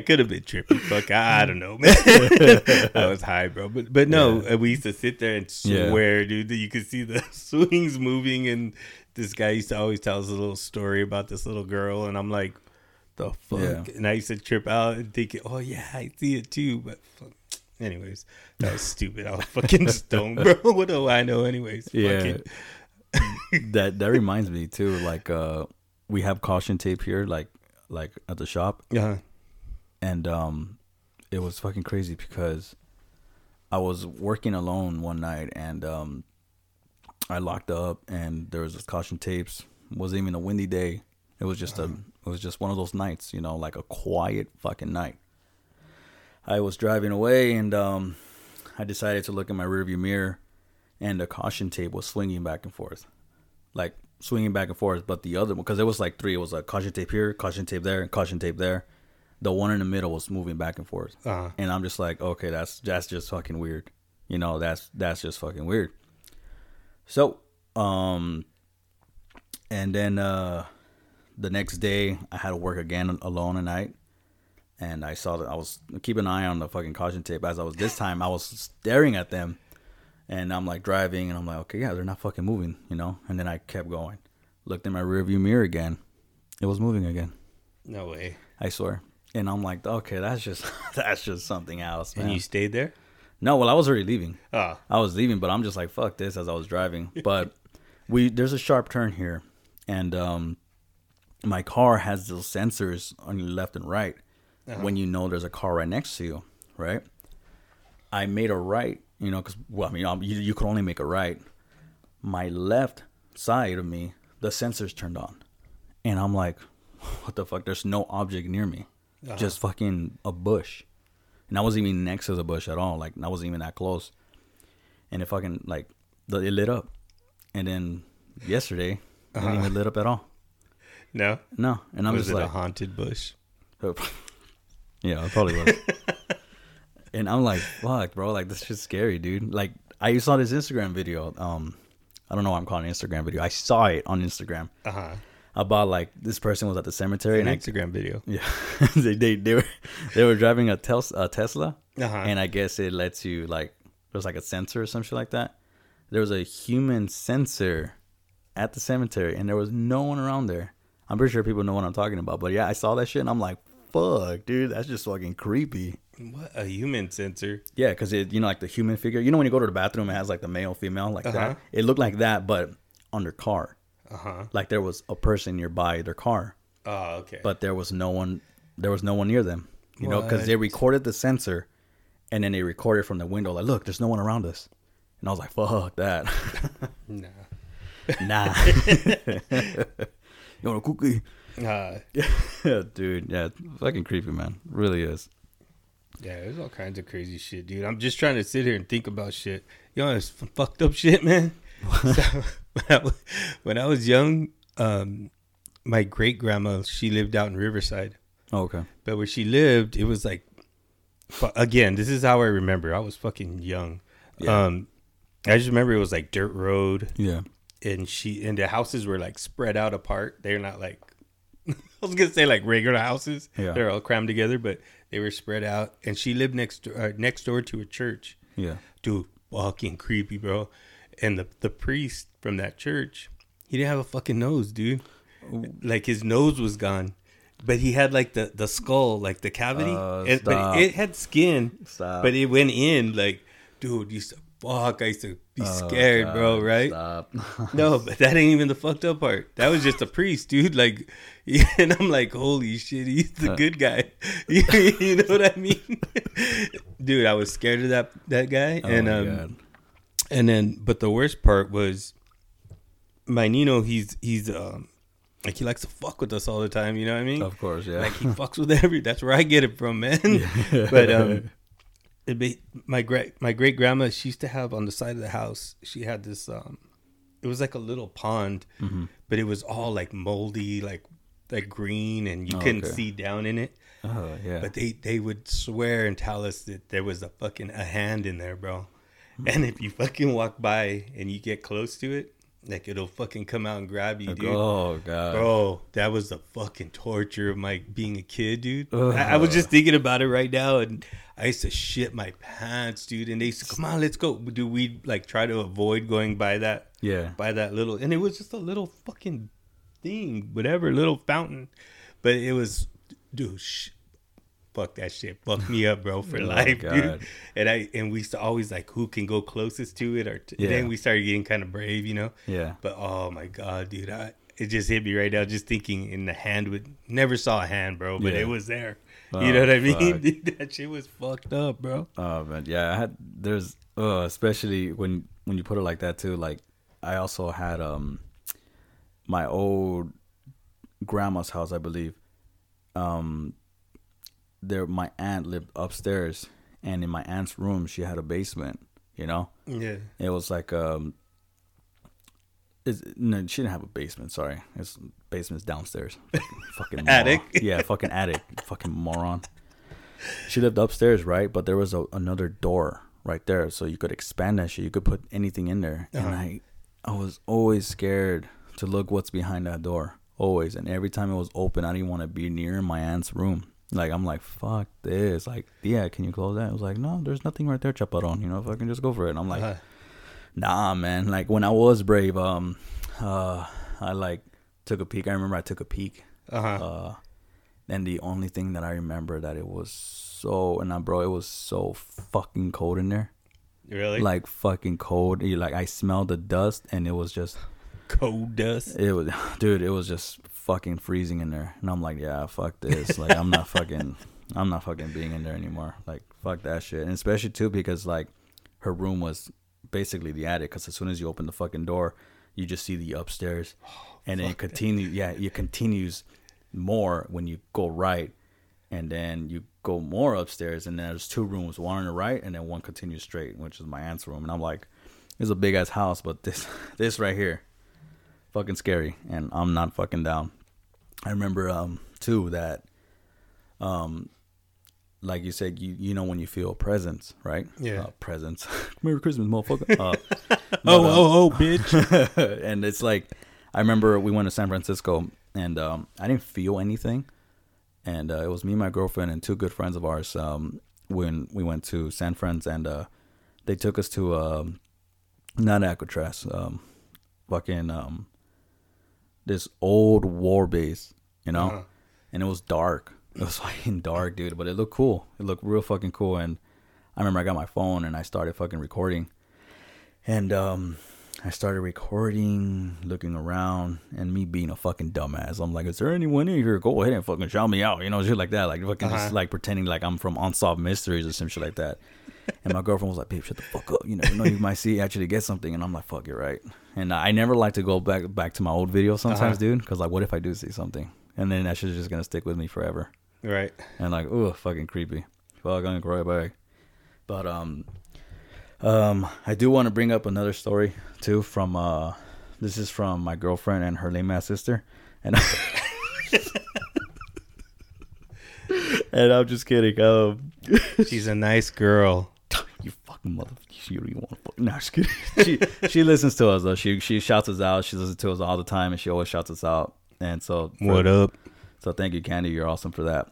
Could have been tripping. Fuck, I, I don't know, man. I was high, bro. But but no, uh, we used to sit there and Yeah. swear, dude, that you could see the swings moving. And this guy used to always tell us a little story about this little girl, and I'm like, the fuck. Yeah. And I used to trip out and think, oh yeah, I see it too. But fuck. anyways, that was stupid. I was fucking stoned, bro. What do I know, anyways? Yeah. That that reminds me too. Like uh, we have caution tape here, like like at the shop. Uh-huh. And um it was fucking crazy because I was working alone one night and um I locked up and there was this caution tapes. It wasn't even a windy day. It was just a it was just one of those nights, you know, like a quiet fucking night. I was driving away and um I decided to look in my rearview mirror and the caution tape was swinging back and forth. Like swinging back and forth, but the other one because it was like three, it was a caution tape here, caution tape there, and caution tape there the one in the middle was moving back and forth. Uh-huh. And I'm just like, okay, that's that's just fucking weird. You know, that's that's just fucking weird. So, um and then uh the next day I had to work again alone at night. And I saw that I was keep an eye on the fucking caution tape as I was this time I was staring at them and I'm like driving and I'm like, okay, yeah, they're not fucking moving, you know? And then I kept going. Looked in my rearview mirror again. It was moving again. No way. I swear. And I'm like, okay, that's just that's just something else, man. And you stayed there? no, well, I was already leaving. Oh, I was leaving, but I'm just like, fuck this, as I was driving. But we there's a sharp turn here, and um, my car has those sensors on your left and right when you know there's a car right next to you, right? I made a right, you know, because well, I mean, um, you, you could only make a right. My left side of me, the sensors turned on, and I'm like, what the fuck? There's no object near me, just fucking a bush, and I wasn't even next to the bush at all. Like I wasn't even that close, and it fucking like the, it lit up, and then yesterday it didn't even lit up at all. no. No, and I'm was just it like, a haunted bush? yeah, it probably was. and I'm like, fuck, bro, like this shit's scary, dude. Like I saw this Instagram video. Um, I don't know why I'm calling it Instagram video. I saw it on Instagram Uh huh. About like this person was at the cemetery An and I, Instagram video. yeah, they, they they were they were driving a, tel- a Tesla, Uh-huh. and I guess it lets you like there's like a sensor or some shit like that. There was a human sensor at the cemetery, and there was no one around there. I'm pretty sure people know what I'm talking about, but yeah, I saw that shit, and I'm like, fuck, dude, that's just fucking creepy. What a human sensor. Yeah, because it, you know, like the human figure. You know, when you go to the bathroom, it has like the male, female, like Uh-huh. that. It looked like that, but under car. Uh huh. Like there was a person nearby their car, Oh, okay. but there was no one. There was no one near them. You know, because they recorded the sensor, and then they recorded from the window. Like, look, there's no one around us. And I was like, fuck that. nah. Nah. you want a cookie? Uh, Dude, yeah, fucking creepy, man. Really is. yeah, there's all kinds of crazy shit, dude. I'm just trying to sit here and think about shit. You know, it's fucked up shit, man. So, when, I was, when I was young, um, my great grandma, she lived out in Riverside. Oh, okay. But where she lived, it was like, again, this is how I remember. I was fucking young. Yeah. Um, I just remember it was like dirt road, Yeah. and she and the houses were like spread out apart. They're not like I was gonna say like regular houses. Yeah. They're all crammed together, but they were spread out. And she lived next uh, next door to a church. Yeah. Dude, fucking creepy, bro. And the the priest from that church, he didn't have a fucking nose, dude. Like his nose was gone. But he had like the, the skull, like the cavity. Uh, and, but it had skin. Stop. But it went in like, dude, used to fuck. I used to be Oh, scared, bro, right? No, but that ain't even the fucked up part. That was just a priest, dude. Like, and I'm like, holy shit, he's the good guy. you know what I mean, dude? I was scared of that that guy, Oh and um, God. and then, but the worst part was, my Nino. He's he's um, like he likes to fuck with us all the time. You know what I mean? Of course, yeah. Like he fucks with every. That's where I get it from, man. but um, it be, my great my great grandma. She used to have on the side of the house. She had this um, it was like a little pond, Mm-hmm. but it was all like moldy, like like green, and you Oh, couldn't okay. see down in it. oh, yeah. But they they would swear and tell us that there was a fucking a hand in there, bro. And if you fucking walk by and you get close to it, like it'll fucking come out and grab you, dude. oh, God. Bro, that was the fucking torture of my being a kid, dude. I, I was just thinking about it right now, and I used to shit my pants, dude. And they used to come on, let's go. Do we like try to avoid going by that, Yeah. by that little? And it was just a little fucking thing, whatever, little fountain. But it was, dude. Sh- Fuck that shit. Fuck me up, bro, for Oh, life, dude. And I and we used to always like who can go closest to it, or t- Yeah. then we started getting kind of brave, you know. Yeah. But oh my god, dude, I, it just hit me right now. Just thinking in the hand with never saw a hand, bro, but Yeah. it was there. Oh, you know what I mean? Dude, that shit was fucked up, bro. Oh man, yeah. I had there's uh, especially when when you put it like that too. Like I also had um my old grandma's house, I believe. Um, there my aunt lived upstairs, and in my aunt's room she had a basement. You know, Yeah. it was like um. It's, no, she didn't have a basement. Sorry, it's basement's downstairs. fucking. Attic. Yeah, fucking attic. fucking moron. She lived upstairs, right? But there was a, another door right there, so you could expand that shit. You could put anything in there, and Uh-huh. I, I was always scared to look what's behind that door. Always, and every time it was open, I didn't want to be near my aunt's room. Like I'm like, fuck this. Like, yeah, can you close that? It was like, no, there's nothing right there, chaparron. You know, if I can just go for it. And I'm like, Uh, Nah, man. Like when I was brave, um, uh, I like took a peek. I remember I took a peek. uh-huh. Uh, and the only thing that I remember that it was so, and I, bro, it was so fucking cold in there. really? Like fucking cold. You- Like I smelled the dust, and it was just, cold dust. it was, dude, it was just fucking freezing in there. And I'm like, yeah, fuck this. Like I'm not fucking, I'm not fucking being in there anymore. Like fuck that shit. And especially too because like her room was basically the attic. Because as soon as you open the fucking door, you just see the upstairs, oh, and then it continue. Yeah, it continues more when you go right, and then you go more upstairs, and then there's two rooms, one on the right, and then one continues straight, which is my aunt's room. And I'm like, it's a big ass house, but this this right here, fucking scary, and I'm not fucking down. I remember um too that um like you said you you know when you feel presence right Yeah. uh, presence merry christmas motherfucker uh, Oh, uh, oh, oh, bitch. and it's like I remember we went to San Francisco and um, I didn't feel anything, and uh, it was me, my girlfriend, and two good friends of ours. Um, when we went to San Fran's and uh, they took us to um, not Alcatraz, um, fucking um, this old war base, you know, Uh-huh. and it was dark. It was fucking dark, dude, but it looked cool. It looked real fucking cool, and I remember I got my phone and I started fucking recording. And um, I started recording, looking around, and me being a fucking dumbass. I'm like, "Is there anyone in here? Go ahead and fucking shout me out," you know, shit like that, like fucking Uh-huh. just like pretending like I'm from Unsolved Mysteries or some shit like that. And my girlfriend was like, "Babe, shut the fuck up. You never know, you might see actually get something." And I'm like, "Fuck, you're right." And I never like to go back back to my old videos sometimes, Uh-huh. dude, because like, what if I do see something? And then that shit's just gonna stick with me forever. Right. And like, ooh, fucking creepy. Fuck, I'm gonna go right back. But um, um, I do want to bring up another story too from uh, this is from my girlfriend and her lame ass sister, and and I'm just kidding. Um, She's a nice girl. You fucking motherfucker, you don't even want to fuck. No, just kidding. she she listens to us though. She she shouts us out. She listens to us all the time, and she always shouts us out. And so for- What up, So thank you, Candy. You're awesome for that.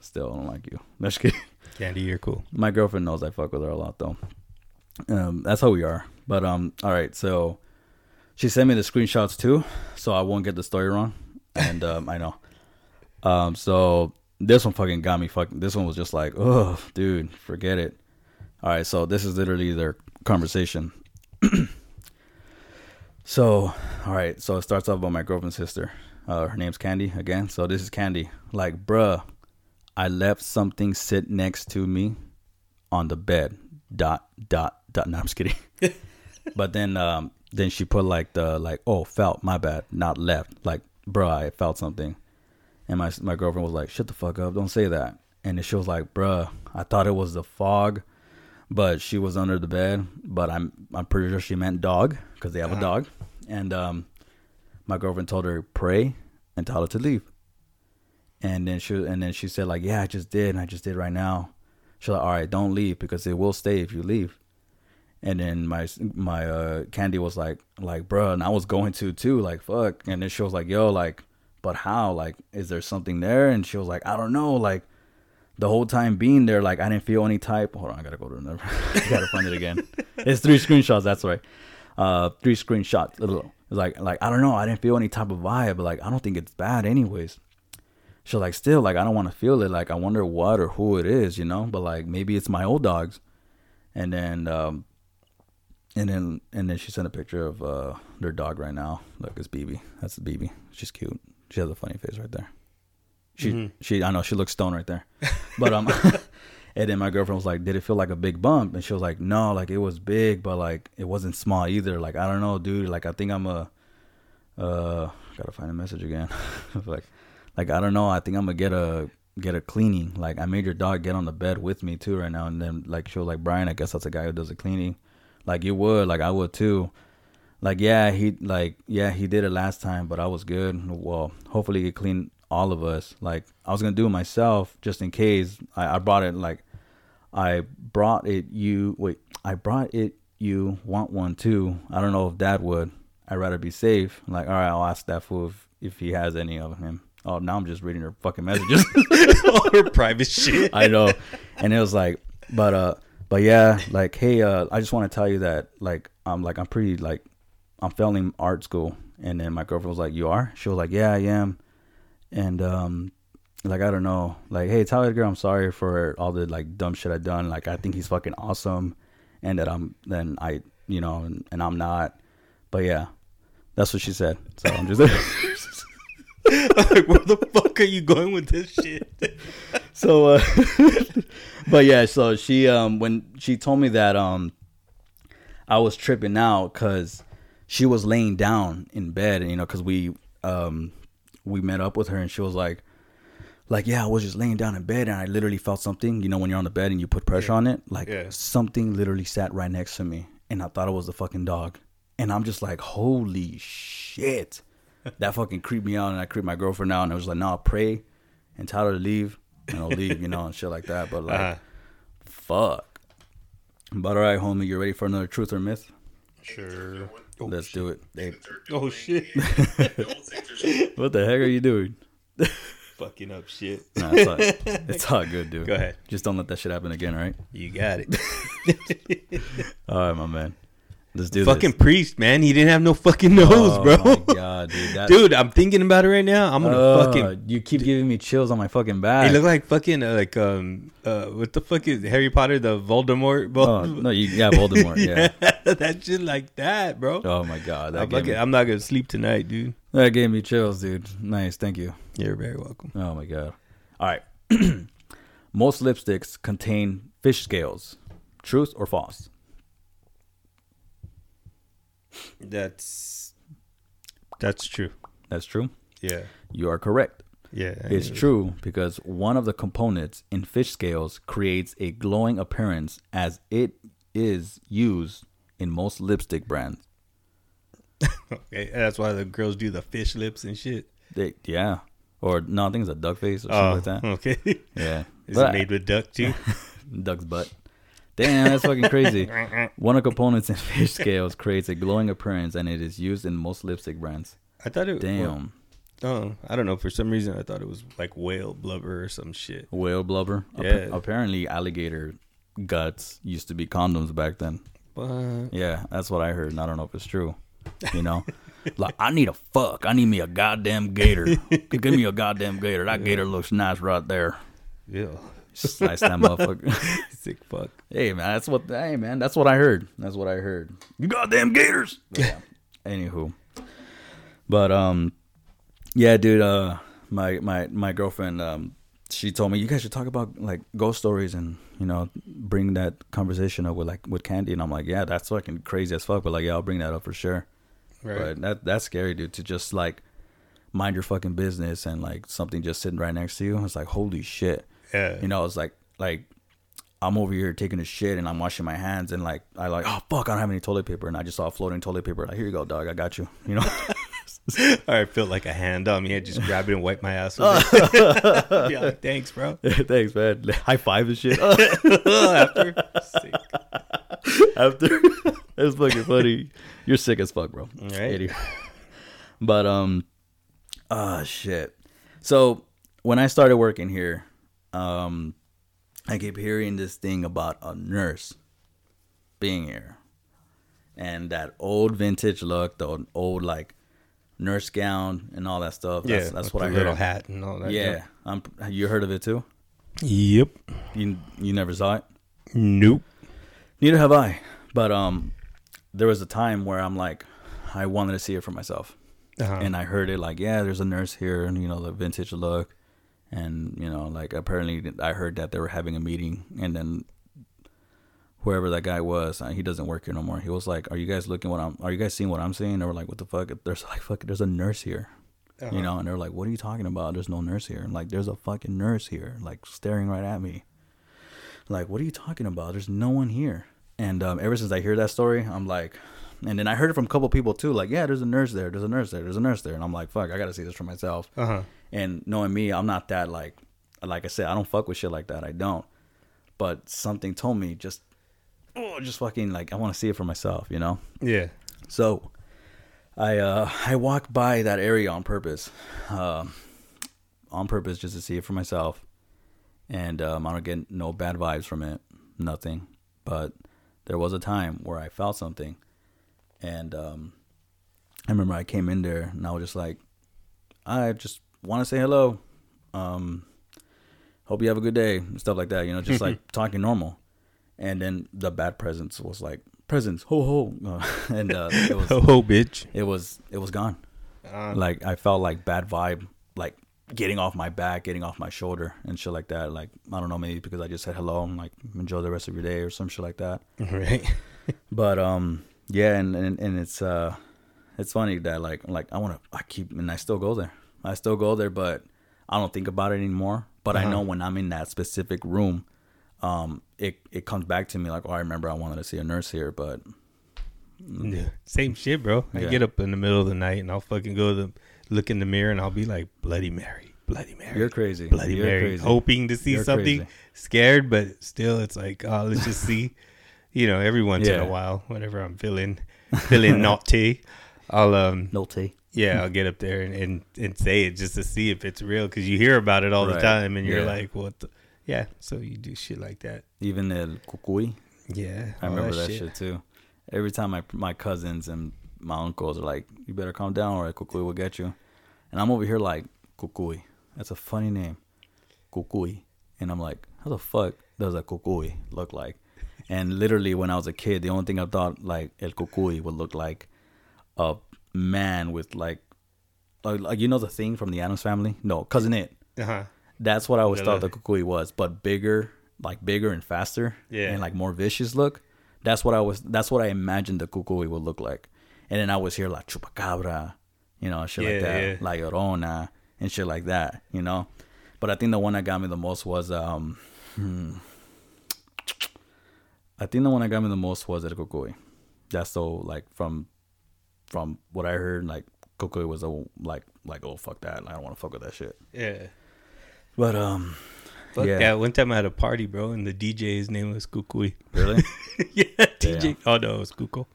Still I don't like you. No, just kidding. Candy? You're cool. My girlfriend knows I fuck with her a lot though. Um, that's how we are. But um, all right. So she sent me the screenshots too, so I won't get the story wrong. And um, I know. Um, so this one fucking got me fucking. This one was just like, oh, dude, forget it. All right. So this is literally their conversation. so, all right. So it starts off about my girlfriend's sister. Uh, her name's Candy again. So this is Candy. Like, bruh, I left something sit next to me on the bed. Dot dot dot. No, I'm just kidding. but then um then she put like the like oh felt my bad not left like bruh I felt something, and my my girlfriend was like shut the fuck up don't say that and then she was like bruh I thought it was the fog, but she was under the bed but I'm I'm pretty sure she meant dog because they have a Uh-huh. dog, and um my girlfriend told her pray and tell her to leave. And then she and then she said like, "Yeah, I just did, and I just did right now." She's like, "All right, don't leave because it will stay if you leave." And then my my uh, Candy was like, like, "Bruh," and I was going to too, like, "Fuck." And then she was like, "Yo, like, but how? Like, is there something there?" And she was like, "I don't know." Like, the whole time being there, like, I didn't feel any type. Hold on, I gotta go to another. I gotta find it again. It's three screenshots. That's right. Uh, three screenshots. It's like, like I don't know. I didn't feel any type of vibe, but like I don't think it's bad, anyways. She's like, still, like I don't want to feel it. Like I wonder what or who it is, you know. But like maybe it's my old dogs. And then, um, and then, and then she sent a picture of uh their dog right now. Look, it's BB. That's BB. She's cute. She has a funny face right there. She, Mhm. she, I know she looks stoned right there. But um, and then my girlfriend was like, "Did it feel like a big bump?" And she was like, "No, like it was big, but like it wasn't small either. Like I don't know, dude. Like I think I'm a, uh, gotta find a message again. like, like I don't know. I think I'm gonna get a get a cleaning. Like I made your dog get on the bed with me too right now. And then like she was like, Brian, I guess that's a guy who does the cleaning. Like you would, like I would too. Like yeah, he like yeah he did it last time, but I was good. Well, hopefully he clean all of us. Like I was gonna do it myself just in case. I, I brought it like I brought it you wait I brought it you want one too. I don't know if Dad would. I'd rather be safe. Like all right, I'll ask that fool if, if he has any of him. Oh, now I'm just reading her fucking messages. All her private shit. I know. And it was like, but uh, but yeah, like, hey, uh, I just want to tell you that, like, I'm like, I'm pretty like, I'm failing art school. And then my girlfriend was like, you are? She was like, yeah, I am. And um, like, I don't know, like, hey, tell Edgar I'm sorry for all the like dumb shit I done. Like, I think he's fucking awesome, and that I'm then I, you know, and, and I'm not. But yeah, that's what she said. So I'm just. like, where the fuck are you going with this shit? so uh but yeah so she um when she told me that um i was tripping out because she was laying down in bed and you know because we um we met up with her and she was like like yeah i was just laying down in bed and i literally felt something you know when you're on the bed and you put pressure Yeah. on it like Yeah. something literally sat right next to me and i thought it was the fucking dog and i'm just like holy shit that fucking creeped me out and i creeped my girlfriend out and i was like no I'll pray and tell her to leave and i'll leave you know and shit like that but like Uh-huh. fuck but all right homie you ready for another truth or myth Sure. Oh, let's do it hey, Oh shit. what the heck are you doing Fucking up shit. Nah, it's, all, it's all good dude Go ahead. just don't let that shit happen again all right You got it. all right my man let's do fucking this priest, man. He didn't have no fucking nose, oh bro. my god dude that, Dude, I'm thinking about it right now. I'm gonna uh, fucking. you keep giving me chills on my fucking back He look like fucking uh, like um uh what the fuck is Harry Potter the Voldemort? oh, no you yeah voldemort yeah, that shit like that, bro. oh my god that I'm, gave, me, I'm not gonna sleep tonight, dude. that gave me chills dude nice thank you You're very welcome. Oh my god. All right. Most lipsticks contain fish scales. Truth or false? That's that's true. That's true. Yeah. You are correct. Yeah. It's true because one of the components in fish scales creates a glowing appearance as it is used in most lipstick brands. Okay, that's why the girls do the fish lips and shit. They, yeah. Or no, I think it's a duck face or Oh, something like that. Oh, okay. Yeah. Is But- it made with duck too? duck's butt. Damn, that's fucking crazy. One of the components in fish scales creates a glowing appearance and it is used in most lipstick brands. I thought it. Damn. oh, I don't know. For some reason, I thought it was like whale blubber or some shit. Whale blubber. Appa- Yeah. apparently alligator guts used to be condoms back then. But Yeah, that's what I heard, and I don't know if it's true. You know, like I need a fuck. I need me a goddamn gator. Give me a goddamn gator. That gator looks nice right there. yeah, Slice that motherfucker. sick fuck. hey man, that's what. Hey man, that's what I heard. That's what I heard. You goddamn gators. Yeah. Anywho, but um, yeah, dude. Uh, my my my girlfriend um, she told me you guys should talk about like ghost stories and you know bring that conversation up with like with Candy, and I'm like, yeah, that's fucking crazy as fuck. But like, yeah, I'll bring that up for sure. Right. But that that's scary, dude. To just like mind your fucking business and like something just sitting right next to you. It's like holy shit. Yeah. You know, it's like like I'm over here taking a shit and I'm washing my hands and like I like oh fuck I don't have any toilet paper and I just saw a floating toilet paper like here you go dog I got you you know I felt like a hand on me. I just grab it and wipe my ass with it. Be like, thanks, bro. thanks man high five and shit After. Sick. after it's fucking funny you're sick as fuck bro Right. Anyway. but um ah shit so when I started working here um I keep hearing this thing about a nurse being here and that old vintage look, the old like nurse gown and all that stuff. That's, yeah, that's what I little heard. hat and all that. yeah, um, you heard of it too? Yep. You you never saw it? Nope. Neither have I. But um, there was a time where I'm like, I wanted to see it for myself, Uh-huh. and I heard it like, yeah, there's a nurse here, and you know the vintage look, and you know like apparently I heard that they were having a meeting, and then whoever that guy was, uh, he doesn't work here no more. He was like, "Are you guys looking what I'm? Are you guys seeing what I'm seeing?" They were like, "What the fuck?" There's like fuck, there's a nurse here, Uh-huh. you know, and they're like, "What are you talking about? There's no nurse here." And like, there's a fucking nurse here, like staring right at me. Like, what are you talking about? There's no one here. And um, ever since I hear that story, I'm like, and then I heard it from a couple people too. Like, yeah, there's a nurse there. There's a nurse there. There's a nurse there. And I'm like, fuck, I gotta see this for myself. Uh huh. And knowing me, I'm not that like, like I said, I don't fuck with shit like that. I don't. But something told me just, oh, just fucking like I want to see it for myself, you know. Yeah. So, I uh I walked by that area on purpose, um, on purpose just to see it for myself, and um, I don't get no bad vibes from it, nothing. But there was a time where I felt something, and um, I remember I came in there and I was just like, I just want to say hello, um, hope you have a good day and stuff like that, you know, just like talking normal. And then the bad presence was like presents, ho ho, uh, and uh, it was Oh, bitch. it was it was gone. Uh, Like I felt like bad vibe, like getting off my back, getting off my shoulder, and shit like that. Like I don't know, maybe because I just said hello, and like enjoy the rest of your day or some shit like that. right. But um, yeah, and and, and it's uh, it's funny that like like I want to I keep and I still go there. I still go there, but I don't think about it anymore. But I Uh-huh. know when I'm in that specific room, um, it it comes back to me like, oh, I remember I wanted to see a nurse here, but Yeah. Same shit, bro. I Yeah. get up in the middle of the night and I'll fucking go to the, look in the mirror and I'll be like, Bloody Mary, Bloody Mary. you're crazy. Bloody you're Mary. crazy. Hoping to see You're something, crazy. scared, but still, it's like, oh, let's just see. You know, every once in a while, whenever I'm feeling feeling naughty, I'll um naughty. yeah, I'll get up there and, and, and say it just to see if it's real because you hear about it all the time and you're Yeah. like, what? The? Yeah, so you do shit like that. Even el cucuy. Yeah, I remember that shit. too. Every time my my cousins and my uncles are like, "You better calm down, or Cucuy will get you," and I'm over here like, "Cucuy, that's a funny name, Cucuy," and I'm like, "How the fuck does a Cucuy look like?" And literally, when I was a kid, the only thing I thought like el Cucuy would look like a man with like, like, like you know the thing from the Addams Family? No, cousin it. Uh huh. That's what I always Yeah, thought the cucuy was, but bigger like bigger and faster, Yeah. and like more vicious look. That's what I was. That's what I imagined the cucuy would look like. And then I was here like chupacabra, you know, shit like that, yeah. like Llorona and shit like that, you know. But I think the one that got me the most was um, hmm, I think the one that got me the most was El Cucuy. That's so like from from what I heard, like Cucuy was a like like oh fuck that, I don't want to fuck with that shit. Yeah. But um, Fuck Yeah. One time I had a party, bro, and the DJ, his name was Cucuy. really, yeah, DJ. Oh no, it was Kuko.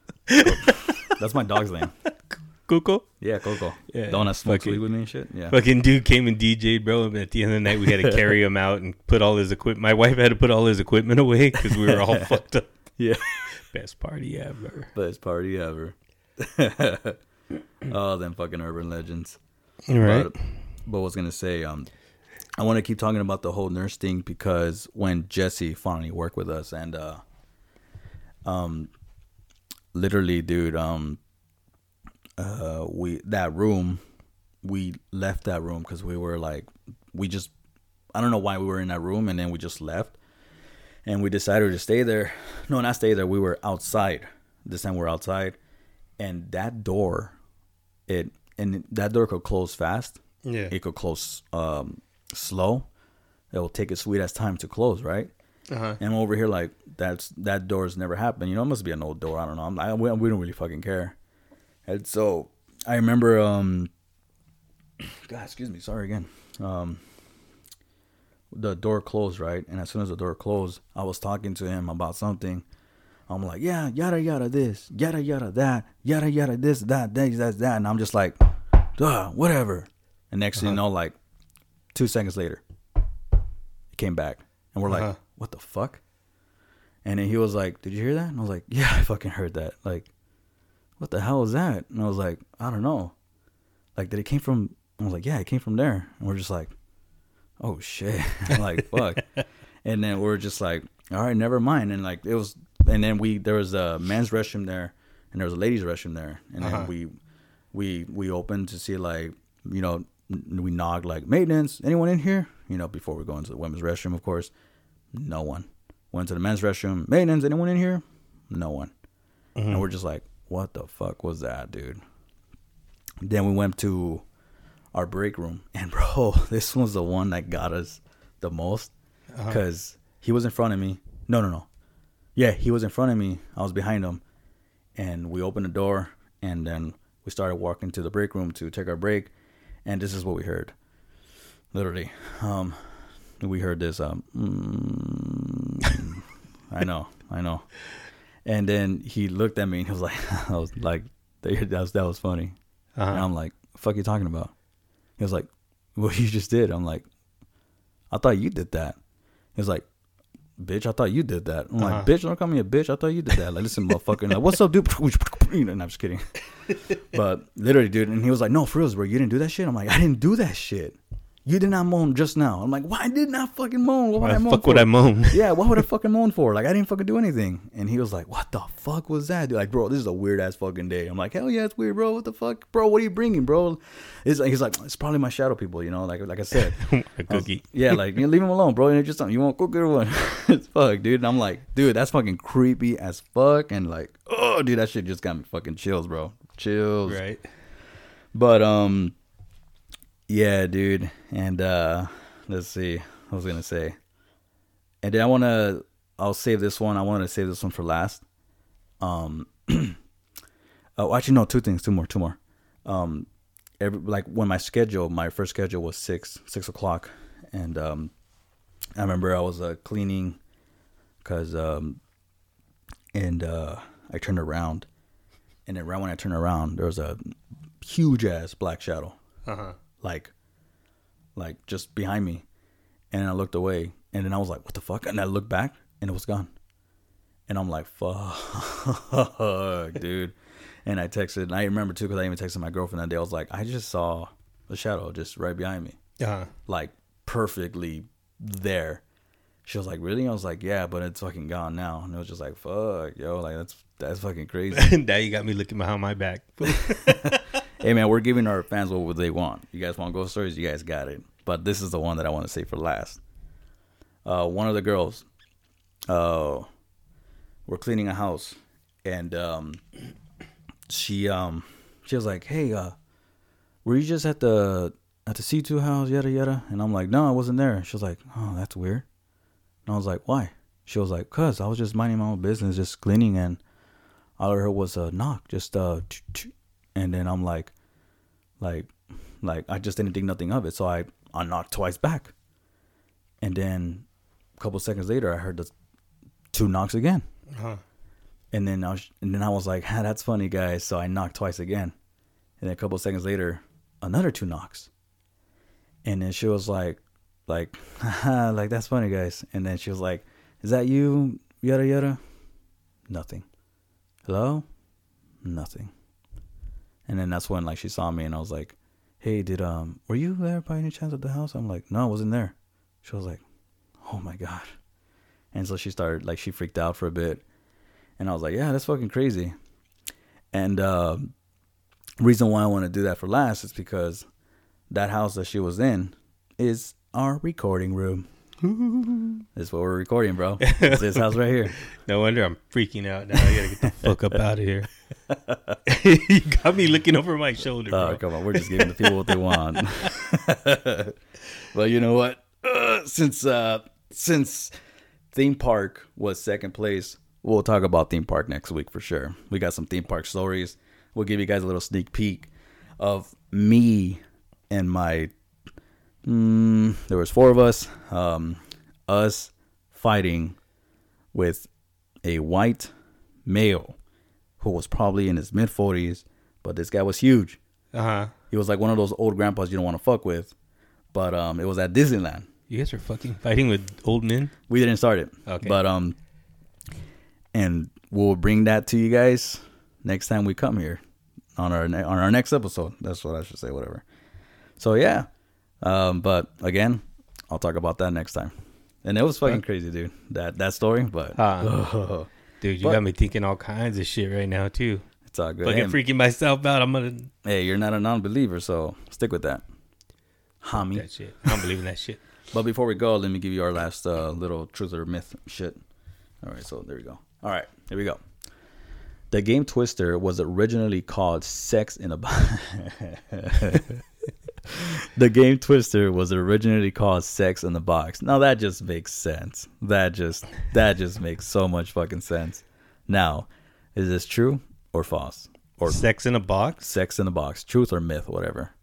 that's my dog's name. Kuko. Yeah, Coco. Yeah, the one that smokes fucking- weed with me and shit. Yeah. Fucking dude came and DJ'd, bro. And at the end of the night, we had to carry him out and put all his equipment. My wife had to put all his equipment away because we were all fucked up. Yeah. Best party ever. Best party ever. oh, them fucking urban legends. Right. But, but I was gonna say, um, I want to keep talking about the whole nurse thing because when Jesse finally worked with us, and uh, um, literally, dude, um, uh, we that room, we left that room because we were like, we just, I don't know why we were in that room, and then we just left, and we decided to stay there. No, not stay there. We were outside. This time we're outside, and that door, it and that door could close fast yeah. it could close um, slow. It will take its sweet ass time to close, right? Uh-huh. And over here like that's that door's never happened. You know, it must be an old door. I don't know. I'm like, we, we don't really fucking care. And so I remember, um, God, excuse me, sorry again. Um, the door closed, right? And as soon as the door closed, I was talking to him about something. I'm like, yeah, yada yada this, yada yada that, yada yada this, that, that, that, that, and I'm just like, duh, whatever. And next thing you know, like two seconds later, it came back, and we're like, Uh-huh. what the fuck? And then he was like, did you hear that? And I was like, yeah, I fucking heard that. Like, what the hell is that? And I was like, I don't know. Like, did it came from? I was like, yeah, it came from there. And we're just like, oh shit, like fuck. and then we're just like, all right, never mind. And like it was, and then we there was a man's restroom there, and there was a ladies' restroom there, and then Uh-huh. we we we opened to see like you know we knocked like maintenance, anyone in here? You know before we go into the women's restroom, of course, no one. Went to the men's restroom, maintenance, anyone in here? No one. Mm-hmm. And we're just like, what the fuck was that, dude? Then we went to our break room, and bro, this was the one that got us the most uh-huh. because he was in front of me. No, no, no. Yeah, he was in front of me. I was behind him, and we opened the door, and then we started walking to the break room to take our break, and this is what we heard. Literally, um, we heard this. Um, mm, I know, I know. And then he looked at me and he was like, "I was like, that was that was funny." Uh-huh. And I'm like, "Fuck you talking about?" He was like, "What you just did?" I'm like, "I thought you did that." He was like, "Bitch, I thought you did that." I'm Uh-huh. like, "Bitch, don't call me a bitch. I thought you did that." Like, listen, motherfucker. Like, what's up, dude? And I'm just kidding. but literally, dude, and he was like, "No, for bro. You didn't do that shit." I'm like, "I didn't do that shit. You did not moan just now." I'm like, "Why did not I fucking moan? What would Why I the moan fuck for?" would I moan? yeah, what would I fucking moan for? Like, I didn't fucking do anything. And he was like, what the fuck was that? Dude, like, bro, this is a weird ass fucking day. I'm like, hell yeah, it's weird, bro. What the fuck? Bro, what are you bringing, bro? It's like, he's like, it's probably my shadow people, you know, like like I said. a I was- cookie. yeah, like, you know, leave him alone, bro. And just something. You want cook or what? it's fuck, dude. And I'm like, dude, that's fucking creepy as fuck. And like, oh, dude, that shit just got me fucking chills, bro. Chills. Right. But um yeah, dude. And uh let's see. I was gonna say. And then I wanna I'll save this one. I wanted to save this one for last. Um Oh actually no, two things, two more, two more. Um every like when my schedule, my first schedule was six, six o'clock. And um I remember I was uh cleaning because um and uh I turned around and then right when I turned around there was a huge ass black shadow Uh huh. Like like just behind me. And I looked away and then I was like what the fuck? And I looked back and it was gone. And I'm like fuck dude. And I texted and I remember too because I even texted my girlfriend that day. I was like I just saw a shadow just right behind me. Uh huh. like perfectly there. She was like really? I was like yeah but it's fucking gone now. And it was just like fuck yo like that's that's fucking crazy. Now you got me looking behind my back. hey man, we're giving our fans what they want. You guys want ghost stories? You guys got it. But this is the one that I want to say for last. Uh, one of the girls, uh, we're cleaning a house, and um, she um, she was like, "Hey, uh, were you just at the at the C two house, yada yada?" And I'm like, "No, I wasn't there." She was like, "Oh, that's weird." And I was like, "Why?" She was like, "Cause I was just minding my own business, just cleaning, and all I heard was a knock, just uh, and then I'm like, like, like I just didn't think nothing of it, so I I knocked twice back, and then a couple seconds later, I heard the two knocks again. Huh. And then I was, and then I was like, ah, that's funny, guys. So I knocked twice again. And then a couple seconds later, another two knocks. And then she was like, like, like that's funny, guys. And then she was like, is that you? Yada yada. Nothing. Hello? Nothing. And then that's when like she saw me and I was like, Hey, did um were you there by any chance at the house? I'm like, No, I wasn't there. She was like, Oh my god. And so she started like she freaked out for a bit. And I was like, Yeah, that's fucking crazy. And uh reason why I want to do that for last is because that house that she was in is our recording room. this is what we're recording, bro. It's this house right here. No wonder I'm freaking out now. I gotta get the fuck up out of here. you got me looking over my shoulder. Oh, bro. come on. We're just giving the people what they want. well, you know what? Uh, since uh, since theme park was second place, we'll talk about theme park next week for sure. We got some theme park stories. We'll give you guys a little sneak peek of me and my. Mm, there was four of us. Um, us fighting with a white male who was probably in his mid forties, but this guy was huge. Uh huh. He was like one of those old grandpas you don't want to fuck with. But um, it was at Disneyland. You guys are fucking fighting with old men. We didn't start it. Okay. But um, and we'll bring that to you guys next time we come here on our ne- on our next episode. That's what I should say. Whatever. So yeah. Um, but again, I'll talk about that next time. And it was fucking crazy, dude. That that story, but Huh. Dude, you But- got me thinking all kinds of shit right now too. it's all good. Fucking Hey, freaking myself out. I'm gonna hey, you're not a non-believer, so stick with that, homie. that shit. I don't believe in that shit. But before we go, let me give you our last uh, little truth or myth shit. All right, so there we go. All right, here we go. The game Twister was originally called Sex in a Box. the game Twister was originally called Sex in the Box. Now that just makes sense. That just that just makes so much fucking sense. Now, is this true or false? Or Sex in a box. Sex in the Box, truth or myth, whatever.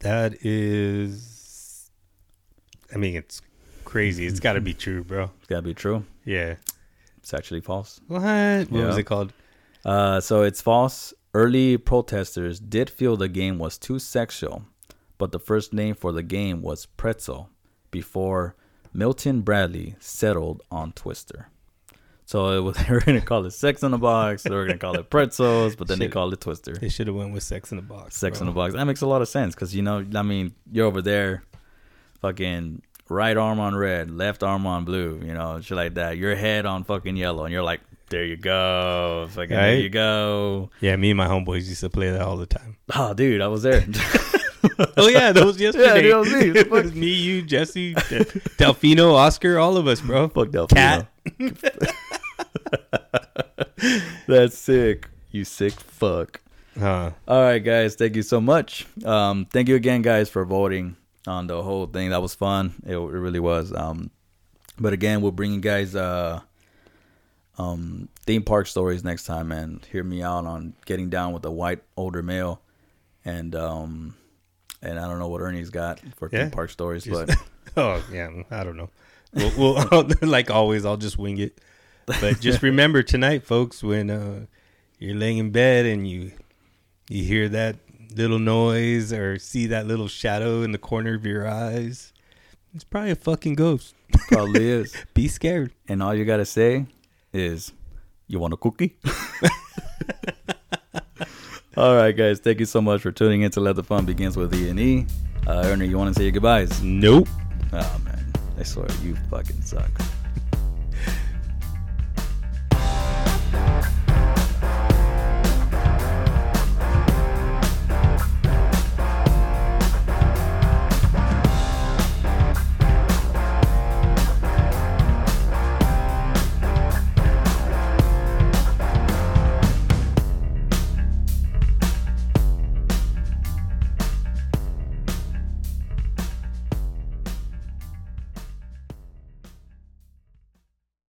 That is. I mean, it's crazy. It's got to be true, bro. It's gotta be true. Yeah. It's actually false. What? What was it called? Uh, so it's false. Early protesters did feel the game was too sexual, but the first name for the game was Pretzel before Milton Bradley settled on Twister. So it was, they were going to call it Sex in the Box, they were going to call it Pretzels, but then they called it Twister. They should have went with Sex in the Box. Sex in bro. the Box. That makes a lot of sense because, you know, I mean, you're over there, fucking right arm on red, left arm on blue, you know, shit like that. Your head on fucking yellow, and you're like, there you go. Fucking, there you go. Yeah, me and my homeboys used to play that all the time. Oh, dude, I was there. Oh yeah, that was yesterday. dude, that was me. it was me, you, Jesse, Delfino, Oscar, all of us, bro. Fuck Delfino. That's sick. You sick fuck. Huh. All right, guys. Thank you so much. Um, thank you again, guys, for voting on the whole thing. That was fun. It, it really was. Um, but again, we'll bring you guys uh, um, theme park stories next time, and hear me out on getting down with a white older male, and um, and I don't know what Ernie's got for Yeah. theme park stories, but Oh yeah, I don't know. We'll, we'll like always, I'll just wing it. But just remember tonight, folks, when uh, you're laying in bed and you you hear that little noise or see that little shadow in the corner of your eyes, it's probably a fucking ghost. probably is. Be scared. And all you gotta say is, "You want a cookie?" All right, guys. Thank you so much for tuning in to Let the Fun Begins with E and E. Uh, Ernie, you want to say your goodbyes? Nope. Oh man, I swear you fucking suck.